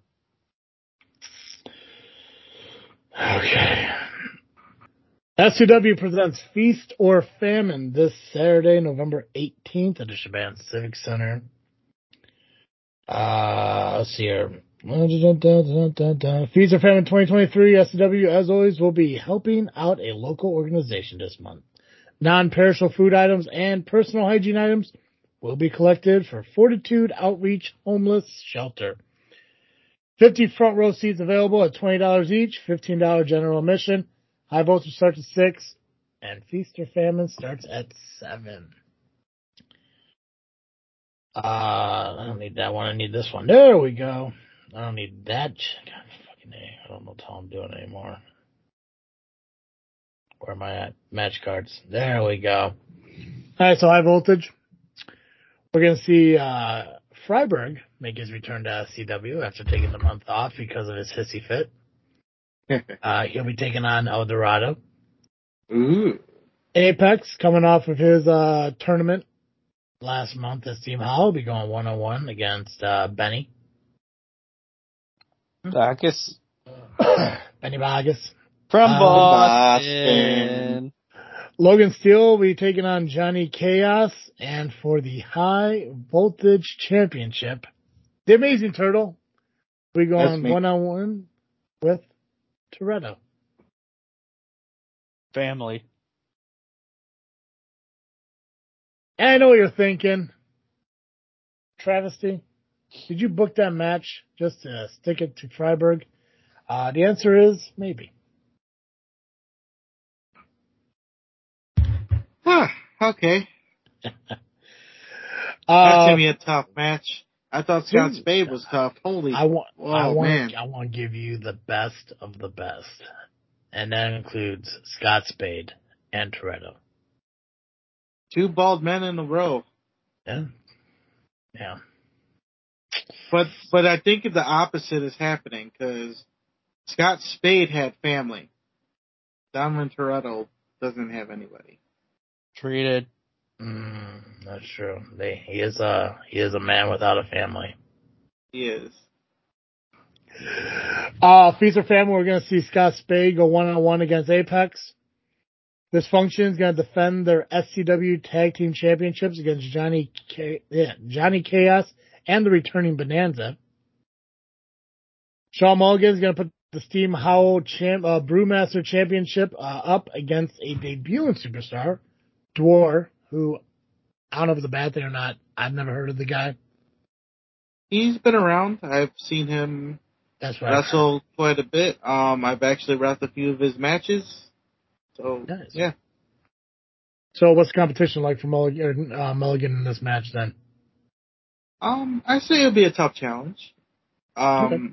Okay. SCW presents Feast or Famine this Saturday, November 18th at the Shaban Civic Center. Uh, let's see here. Feast or Famine 2023 SCW, as always, will be helping out a local organization this month. Non-perishable food items and personal hygiene items will be collected for Fortitude Outreach Homeless Shelter. 50 front row seats available at $20 each, $15 general admission. High voltage starts at 6, and Feast or Famine starts at 7. Uh, I don't need that one. I need this one. There we go. I don't need that. God, fucking A. I don't know what I'm doing anymore. Where am I at? Match cards. There we go. Alright, so high voltage. We're gonna see, uh, Freiberg make his return to CW after taking the month off because of his hissy fit. Uh, he'll be taking on El Dorado. Ooh. Apex coming off of his uh, tournament last month as Team Hall will be going one on one against uh, Benny. I guess Benny Vargas. from Um, Boston. Logan Steele will be taking on Johnny Chaos and for the high voltage championship, the Amazing Turtle will be That's going one on one with Toretto. Family. I know what you're thinking. Travis-T, did you book that match just to stick it to Freiberg? Uh, the answer is maybe. Huh, okay. That's Uh, gonna be a tough match. I thought Scott dude, Spade was tough. Holy. I want, I Oh, want, man. I want to give you the best of the best, and that includes Scott Spade and Toretto. Two bald men in a row. Yeah, yeah. But but I think the opposite is happening because Scott Spade had family. Donovan Toretto doesn't have anybody. Treated. Mm, that's true. They, he is a he is a man without a family. He is. Uh, Feast or Family, we're going to see Scott Spade go one on one against Apex. Dysfunction is going to defend their SCW Tag Team Championships against Johnny K- yeah, Johnny Chaos and the returning Bonanza. Shawn Mulligan is going to put the Steam Howl champ, uh, Brewmaster Championship uh, up against a debuting superstar, Dwar, who I don't know if it's a bad thing or not. I've never heard of the guy. He's been around. I've seen him That's right. wrestle quite a bit. Um, I've actually wrestled a few of his matches. So Nice. yeah, So what's the competition like for Mulligan, uh, Mulligan in this match then? um, I say it'll be a tough challenge. Um, Okay.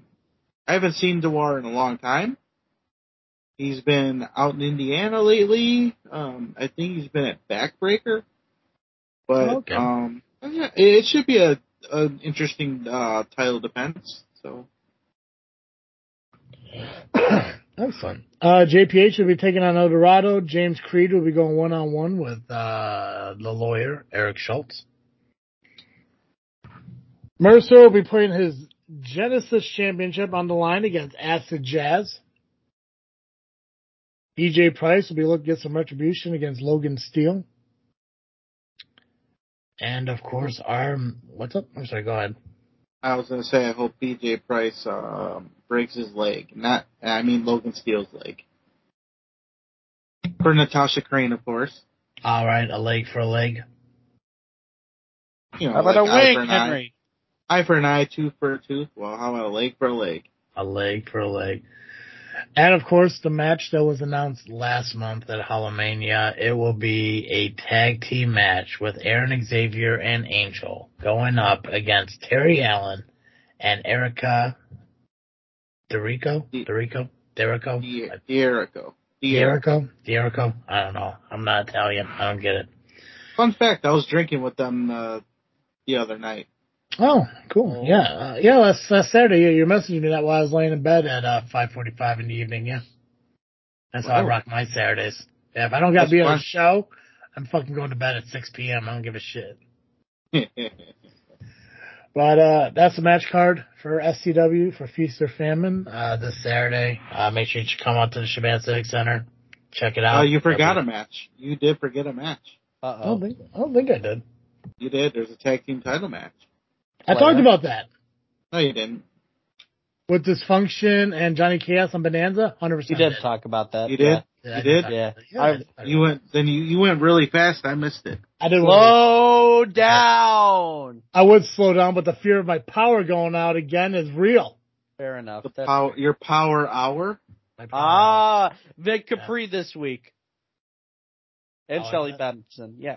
I haven't seen Dewar in a long time. He's been out in Indiana lately. Um, I think he's been at Backbreaker. But Okay. um, yeah, it should be a an interesting uh, title defense. So Excellent. Uh, JPH will be taking on El Dorado. James Creed will be going one on one with uh, the lawyer Eric Schultz. Mercer will be putting his Genesis Championship on the line against Acid Jazz. EJ Price will be looking to get some retribution against Logan Steele. And of course, our what's up? I'm sorry. Go ahead. I was gonna say I hope EJ Price um, breaks his leg. Not I mean Logan Steele's leg. For Natasha Crane, of course. All right, a leg for a leg. You know, How about like a eye wing, for an eye. Henry? Eye for an eye, tooth for a tooth. Well, how about a leg for a leg? a leg for a leg. And of course, the match that was announced last month at Hallowmania, it will be a tag team match with Aaron Xavier and Angel going up against Terry Allen and Erica Derico? Derico? Derico? Dierico. Derico? Derico? I don't know. I'm not Italian. I don't get it. Fun fact: I was drinking with them uh, the other night. Oh, cool. Yeah. Uh, yeah, last, last Saturday, you, you messaged me that while I was laying in bed at uh, 5.45 in the evening, yeah. That's how I rock my Saturdays. Yeah, if I don't got to be on fun. a show, I'm fucking going to bed at 6 p.m. I don't give a shit. But uh that's the match card for SCW for Feast or Famine uh this Saturday. Uh make sure you come out to the Shaban Civic Center. Check it out. oh, you forgot a match. You did forget a match. Uh I don't oh. think I don't think I did. You did. There's a tag team title match. I talked about that. No, you didn't. With Dysfunction and Johnny Chaos on Bonanza, hundred percent. You did talk about that. You did? Yeah, You did? Yeah. Yeah, I- I. You went. Then you you went really fast. I missed it. I didn't. Slow down. I would slow down, but the fear of my power going out again is real. Fair enough. The That's power. fair. Your power hour. Power. Ah, Vic Capri this week. And I like Shelly that. Benson. Yeah.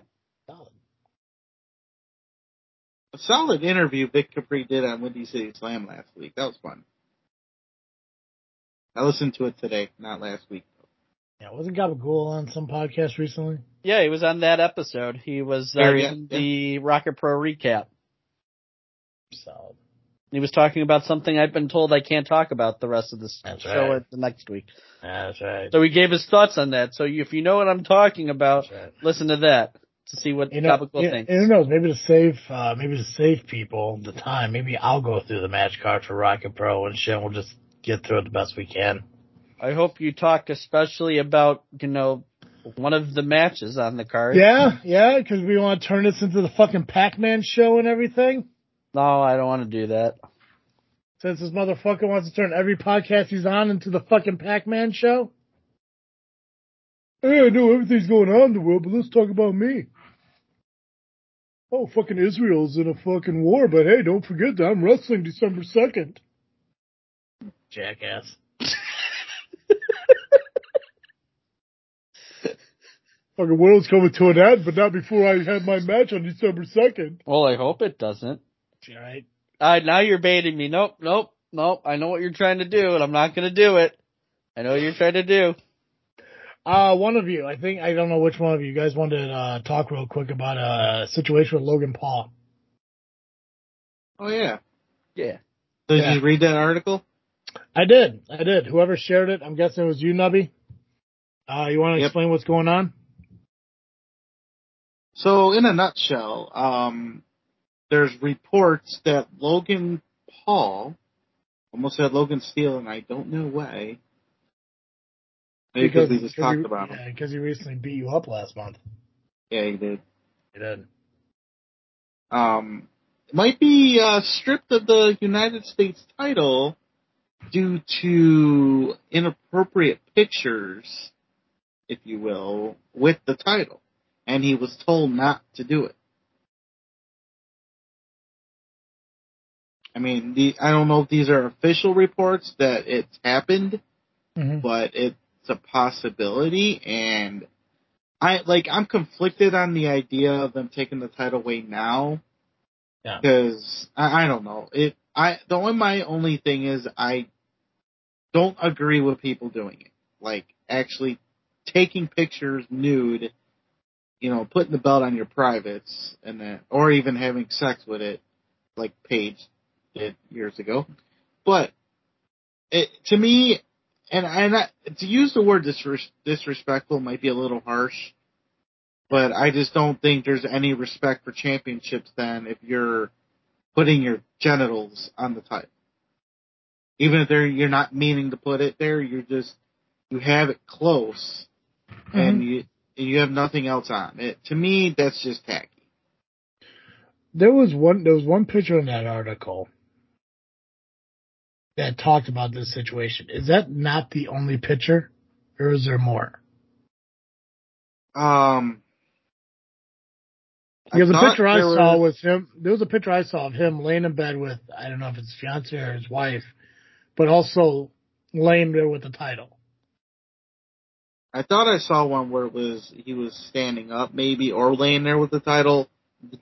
A solid interview Vic Capri did on Windy City Slam last week. That was fun. I listened to it today, not last week. Yeah, wasn't Gabagool on some podcast recently? Yeah, he was on that episode. He was uh, Yeah, yeah, in the Rocket Pro recap. Solid. He was talking about something I've been told I can't talk about the rest of this That's show right. or the next week. Yeah, that's right. So he gave his thoughts on that. So if you know what I'm talking about, right. listen to that to see what You know, yeah, thinks. and who knows? Maybe to save, uh, maybe to save people the time. Maybe I'll go through the match card for Rocket Pro and shit. We'll just get through it the best we can. I hope you talk especially about, you know, one of the matches on the card. Yeah, yeah, because we want to turn this into the fucking Pac-Man show and everything. No, I don't want to do that. Since this motherfucker wants to turn every podcast he's on into the fucking Pac-Man show. Hey, I know everything's going on in the world, but let's talk about me. Oh, fucking Israel's in a fucking war, but hey, don't forget that I'm wrestling December 2nd. Jackass. fucking world's coming to an end, but not before I have my match on December 2nd. Well, I hope it doesn't. Right. Uh, now you're baiting me. Nope, nope, nope. I know what you're trying to do, and I'm not going to do it. I know what you're trying to do. Uh, one of you, I think, I don't know which one of you guys wanted to uh, talk real quick about a situation with Logan Paul. Oh yeah. Yeah. Did Yeah. you read that article? I did, I did. Whoever shared it, I'm guessing it was you, Nubby. Uh, you want to Yep. explain what's going on? So, in a nutshell, um, there's reports that Logan Paul, almost said Logan Steele, and I don't know why. Maybe because we just talked he, about him. Yeah, because he recently beat you up last month. Yeah, he did. He did. Um, might be uh, stripped of the United States title due to inappropriate pictures, if you will, with the title, and he was told not to do it. I mean, the, I don't know if these are official reports that it's happened, Mm-hmm. but it's a possibility and I like I'm conflicted on the idea of them taking the title away now. Yeah. Because I, I don't know. It I the only my only thing is I don't agree with people doing it. Like actually taking pictures nude, you know, putting the belt on your privates and then or even having sex with it, like Paige did years ago. But it to me and and I, to use the word disres- disrespectful might be a little harsh, but I just don't think there's any respect for championships then if you're putting your genitals on the title. Even if they're you're not meaning to put it there, you're just you have it close mm-hmm. and you and you have nothing else on it. To me, that's just tacky. There was one. There was one picture in that article that talked about this situation. Is that not the only picture, or is there more? Um, Because the picture I saw was- was him. There was a picture I saw of him laying in bed with I don't know if it's fiance or his wife, but also laying there with the title. I thought I saw one where it was he was standing up maybe or laying there with the title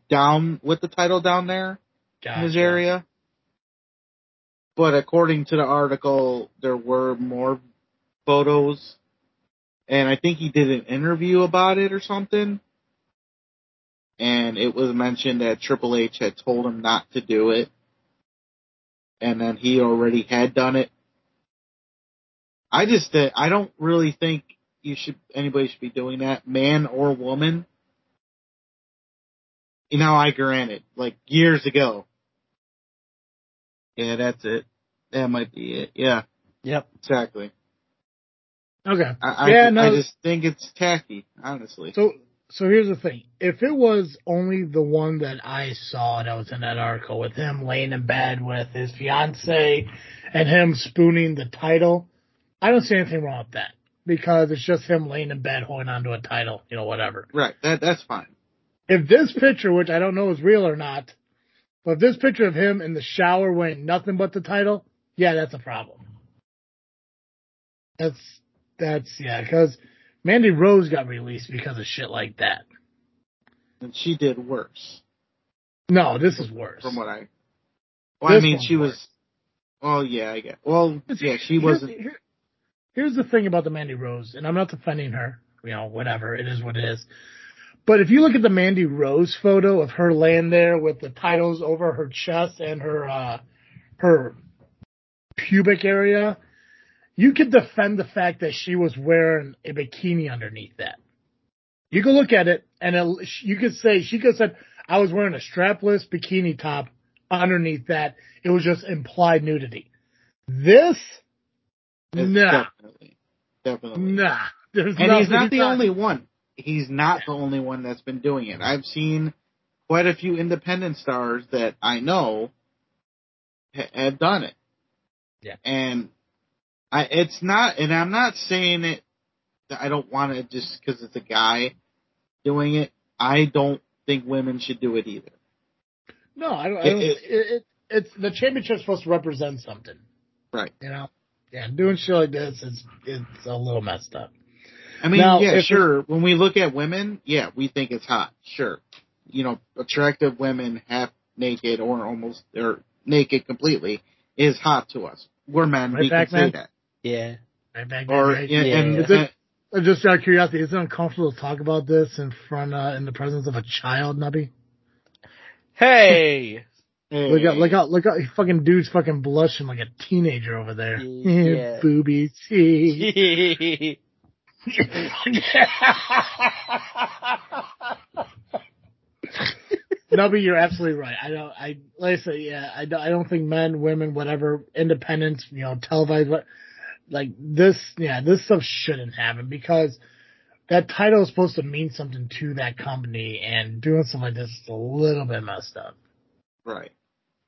down with the title down there in his area. But according to the article, there were more photos, and I think he did an interview about it or something. And it was mentioned that Triple H had told him not to do it, and then he already had done it. I just uh, I don't really think you should anybody should be doing that, man or woman. You know, I granted, like years ago. Yeah, that's it. That might be it. Yeah, Yep. exactly. Okay. I, I, Yeah, no. I just think it's tacky, honestly. So so here's the thing. If it was only the one that I saw that was in that article with him laying in bed with his fiance and him spooning the title, I don't see anything wrong with that. Because it's just him laying in bed holding onto a title, you know, whatever. Right, that that's fine. If this picture, which I don't know is real or not, but if this picture of him in the shower wearing nothing but the title, yeah, that's a problem. That's that's yeah, because Mandy Rose got released because of shit like that. And she did worse. No, this is worse. From what I, well, I mean, she was. worse. Well, yeah, I get. Well, yeah, she Here's- wasn't. here- here's the thing about the Mandy Rose, and I'm not defending her. You know, whatever it is, what it is. But if you look at the Mandy Rose photo of her laying there with the titles over her chest and her uh her pubic area, you could defend the fact that she was wearing a bikini underneath that. You could look at it, and it, you could say she could have said, "I was wearing a strapless bikini top underneath that." It was just implied nudity. This, It's nah, Definitely. Definitely. nah. There's And he's not the only one. He's not the only one that's been doing it. I've seen quite a few independent stars that I know ha- have done it. Yeah. And I, it's not, and I'm not saying it, that I don't want it just because it's a guy doing it. I don't think women should do it either. No, I don't. I don't it- it, it, it's the championship's supposed to represent something. Right. You know. Yeah, doing shit like this is it's a little messed up. I mean, Now, yeah, sure. When we look at women, yeah, we think it's hot. Sure. You know, attractive women half naked or almost, or naked completely is hot to us. We're men, Right we can back, say man? that. Yeah. Right back there, Or, right? and, and- Is it- Uh, Just out of curiosity, is it uncomfortable to talk about this in front, uh, in the presence of a child, Nubby? Hey. hey, Look out, look out, look out, fucking dude's fucking blushing like a teenager over there. Yeah. Boobies. Nubby, you're absolutely right. I don't, I, like I say, yeah, I don't, I don't think men, women, whatever, independent, you know, televised, what, like this, yeah, this stuff shouldn't happen because that title is supposed to mean something to that company and doing something like this is a little bit messed up. right.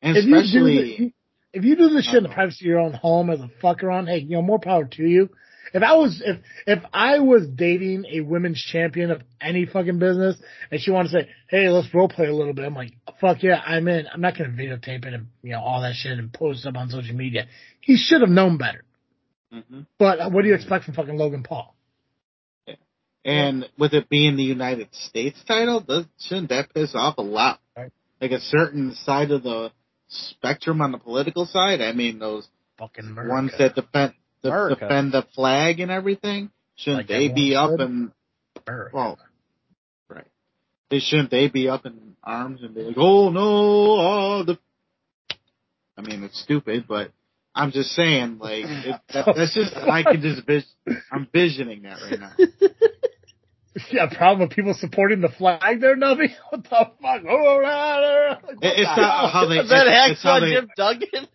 And If you, especially, the, if you do this shit in the privacy of your own home as a fucker on, hey, you know, more power to you. If I was, if, if I was dating a women's champion of any fucking business and she wanted to say, hey, let's role play a little bit, I'm like, fuck yeah, I'm in. I'm not going to videotape it and, you know, all that shit and post it up on social media. He should have known better. Mhm. But what do you expect from fucking Logan Paul? and with it being the United States title, does, shouldn't that piss off a lot? Right. Like a certain side of the spectrum on the political side. I mean, those Fucking ones that defend America. defend the flag and everything. Shouldn't Like they be up and America. well, right? They shouldn't they be up in arms and be like, oh no, oh the. I mean, it's stupid, but I'm just saying, like, it, that, that's just I can just vis- I'm visioning that right now. Yeah, problem with people supporting the flag there, Nubby? What the fuck? Oh, rah, rah. Like, what It- it's not how they. Is that it's, it's how they. Jim Duggan?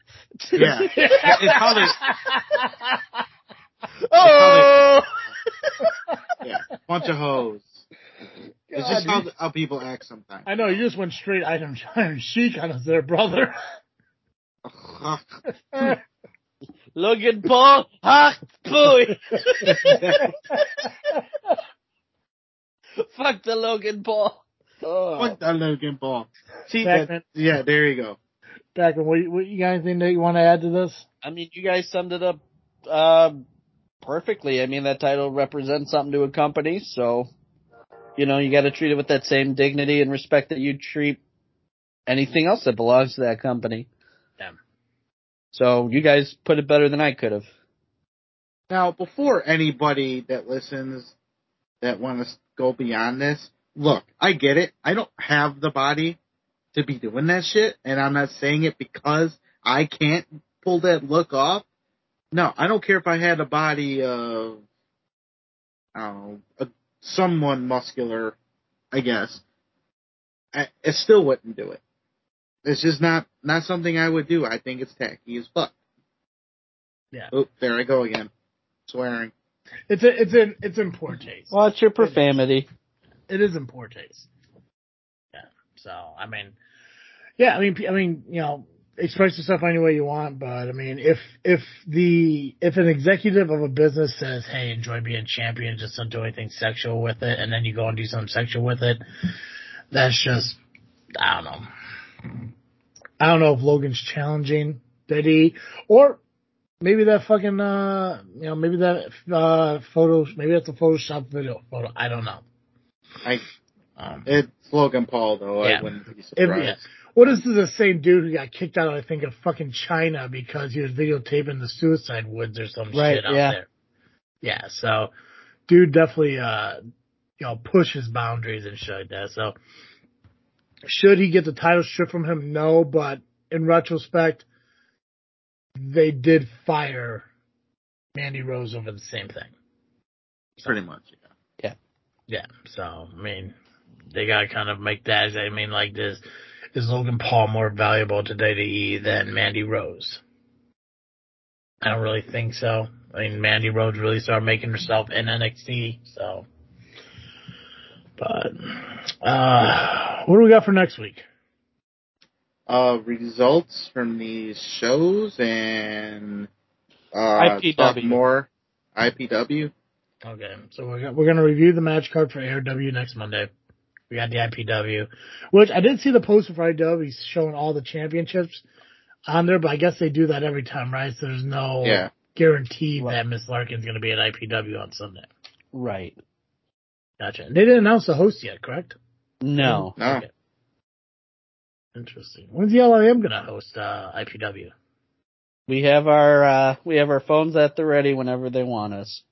Yeah, it's how they. oh! Yeah, bunch of hoes. It's God, just how, how people act sometimes. I know, you just went straight item Iron Sheik on us there, brother. Logan Paul, hot boy. Fuck the Logan Paul. oh. Fuck that Logan Paul. See, that, yeah, there you go. Pac-Man, what, what you got anything that you want to add to this? I mean, you guys summed it up uh, perfectly. I mean, that title represents something to a company, so you know you got to treat it with that same dignity and respect that you treat anything else that belongs to that company. Yeah. So you guys put it better than I could have. Now, before anybody that listens that wants to go beyond this, look, I get it. I don't have the body to be doing that shit, and I'm not saying it because I can't pull that look off. No, I don't care if I had a body of, I don't know, a, someone muscular, I guess. I, it still wouldn't do it. It's just not not something I would do. I think it's tacky as fuck. Yeah. Oh, there I go again, swearing. It's a, it's in it's in poor taste. Watch your profanity. it is in poor taste. Yeah. So I mean, yeah. I mean, I mean, you know, express yourself any way you want, but I mean, if if the if an executive of a business says, "Hey, enjoy being champion, just don't do anything sexual with it," and then you go and do something sexual with it, that's just I don't know. I don't know if Logan's challenging that he or maybe that fucking uh you know maybe that uh photo maybe that's a Photoshop video photo. I don't know. I Um, it's Logan Paul though. Yeah. I wouldn't be surprised. yeah. What is the same dude who got kicked out, I think, of fucking China because he was videotaping the suicide woods or some Right, shit out yeah. there? Yeah, so dude definitely uh you know, pushes boundaries and shit like that. So should he get the title stripped from him? No, but in retrospect, they did fire Mandy Rose over the same thing. Pretty much. Yeah. Yeah. Yeah, so I mean, they gotta kind of make that. I mean, like this is Logan Paul more valuable to WWE than Mandy Rose? I don't really think so. I mean, Mandy Rose really started making herself in NXT, so. But uh what do we got for next week? Uh, results from these shows and uh, IPW. talk more IPW. Okay, so we're we're gonna review the match card for ARW next Monday. We got the IPW, which I did see the poster for IPW showing all the championships on there, but I guess they do that every time, right? So there's no Yeah. guarantee Right. that Miss Larkin's gonna be at IPW on Sunday. Right. Gotcha. And they didn't announce the host yet, correct? No. No. Okay. Interesting. When's the LIM gonna host uh, IPW? We have our uh we have our phones at the ready whenever they want us.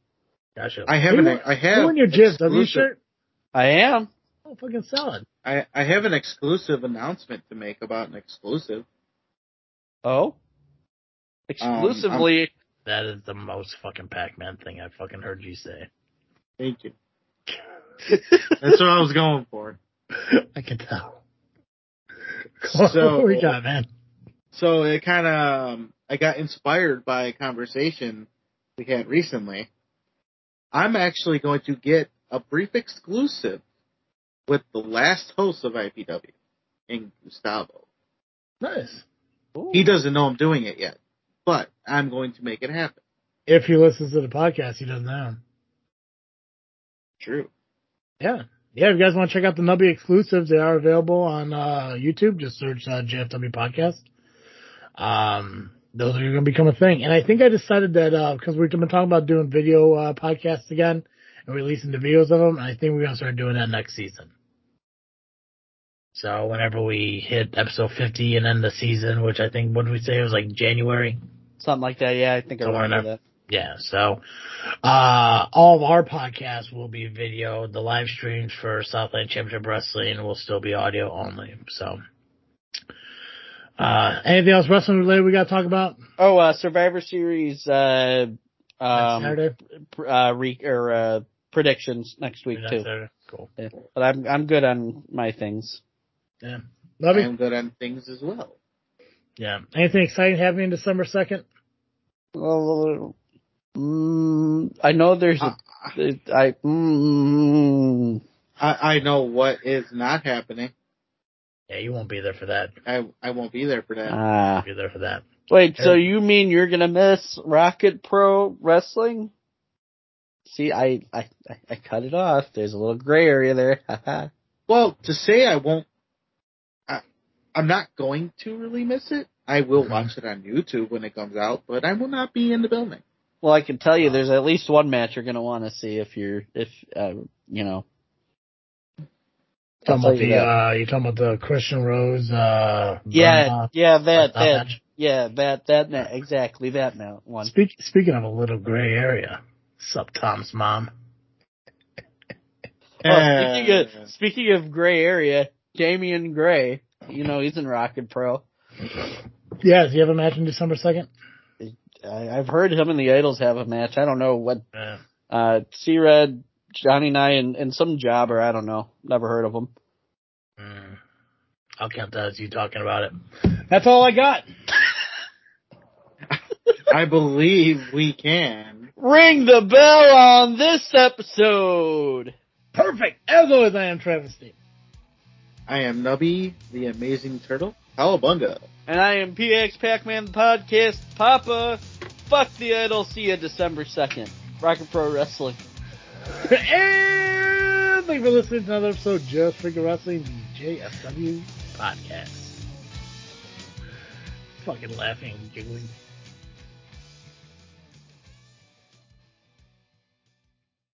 Gotcha. I have Who- an I have Who in your Jizz W exclusive- shirt? I am. Oh, fucking solid. I I have an exclusive announcement to make about an exclusive. Oh. Exclusively That is the most fucking Pac-Man thing I've fucking heard you say. Thank you. That's what I was going for. I can tell. So- what we got, man? So it kind of um, I got inspired by a conversation we had recently. I'm actually going to get a brief exclusive with the last host of IPW, in Gustavo. Nice. Ooh. He doesn't know I'm doing it yet, but I'm going to make it happen. If he listens to the podcast, he doesn't know. True. Yeah. Yeah, if you guys want to check out the Nubby exclusives, they are available on uh, YouTube. Just search uh, JFW Podcast. Um, those are going to become a thing. And I think I decided that because we've been talking about doing video uh, podcasts again and releasing the videos of them, I think we're going to start doing that next season. So whenever we hit episode 50 and end the season, which I think, what did we say? It was like January. Something like that. Yeah, I think I remember that. Yeah, so uh all of our podcasts will be video. The live streams for Southland Championship Wrestling will still be audio only. So uh anything else wrestling related we gotta talk about? Oh, uh Survivor Series uh um Saturday? uh re- or uh predictions next week too. Saturday? Cool. Yeah. But I'm I'm good on my things. Yeah. Love you. I'm good on things as well. Yeah. Anything exciting happening December second? Well, mm, I know there's Uh, a I mm, I, I know what is not happening. Yeah, you won't be there for that. I I won't be there for that. ah. Be there for that. Wait, so you mean you're gonna miss Rocket Pro Wrestling? See, I, I, I- I cut it off. There's a little gray area there. Well, to say I won't, I, I'm not going to really miss it. I will Mhm. watch it on YouTube when it comes out, but I will not be in the building. well, I can tell you there's at least one match you're gonna want to see if you're, if, uh, you know. Talking about you the that. uh you talking about the Christian Rose uh Yeah, Burma yeah, that, stop that, match? yeah, that, that, ma- exactly that ma- one. Speak, speaking of a little gray area, sup Tom's mom? Oh, speaking of, speaking of gray area, Damian Gray, you know, he's in Rocket Pro. Yeah, does he have a match on December second? I, I've heard him and the Idols have a match. I don't know what. Yeah. Uh, C Red, Johnny Nye, and, and some jobber. I don't know. Never heard of him. Mm. I'll count that as you talking about it. That's all I got. I believe we can. Ring the bell on this episode. Perfect. As always, I am Travis-T. I am Nubby, the amazing turtle. Cowabunga. And I am PX Pac-Man, the podcast Papa. Fuck the idol. See you December 2nd. Rocket Pro Wrestling. and thank you for listening to another episode of Just Freakin' Wrestling, the JFW podcast. Fucking laughing and giggling.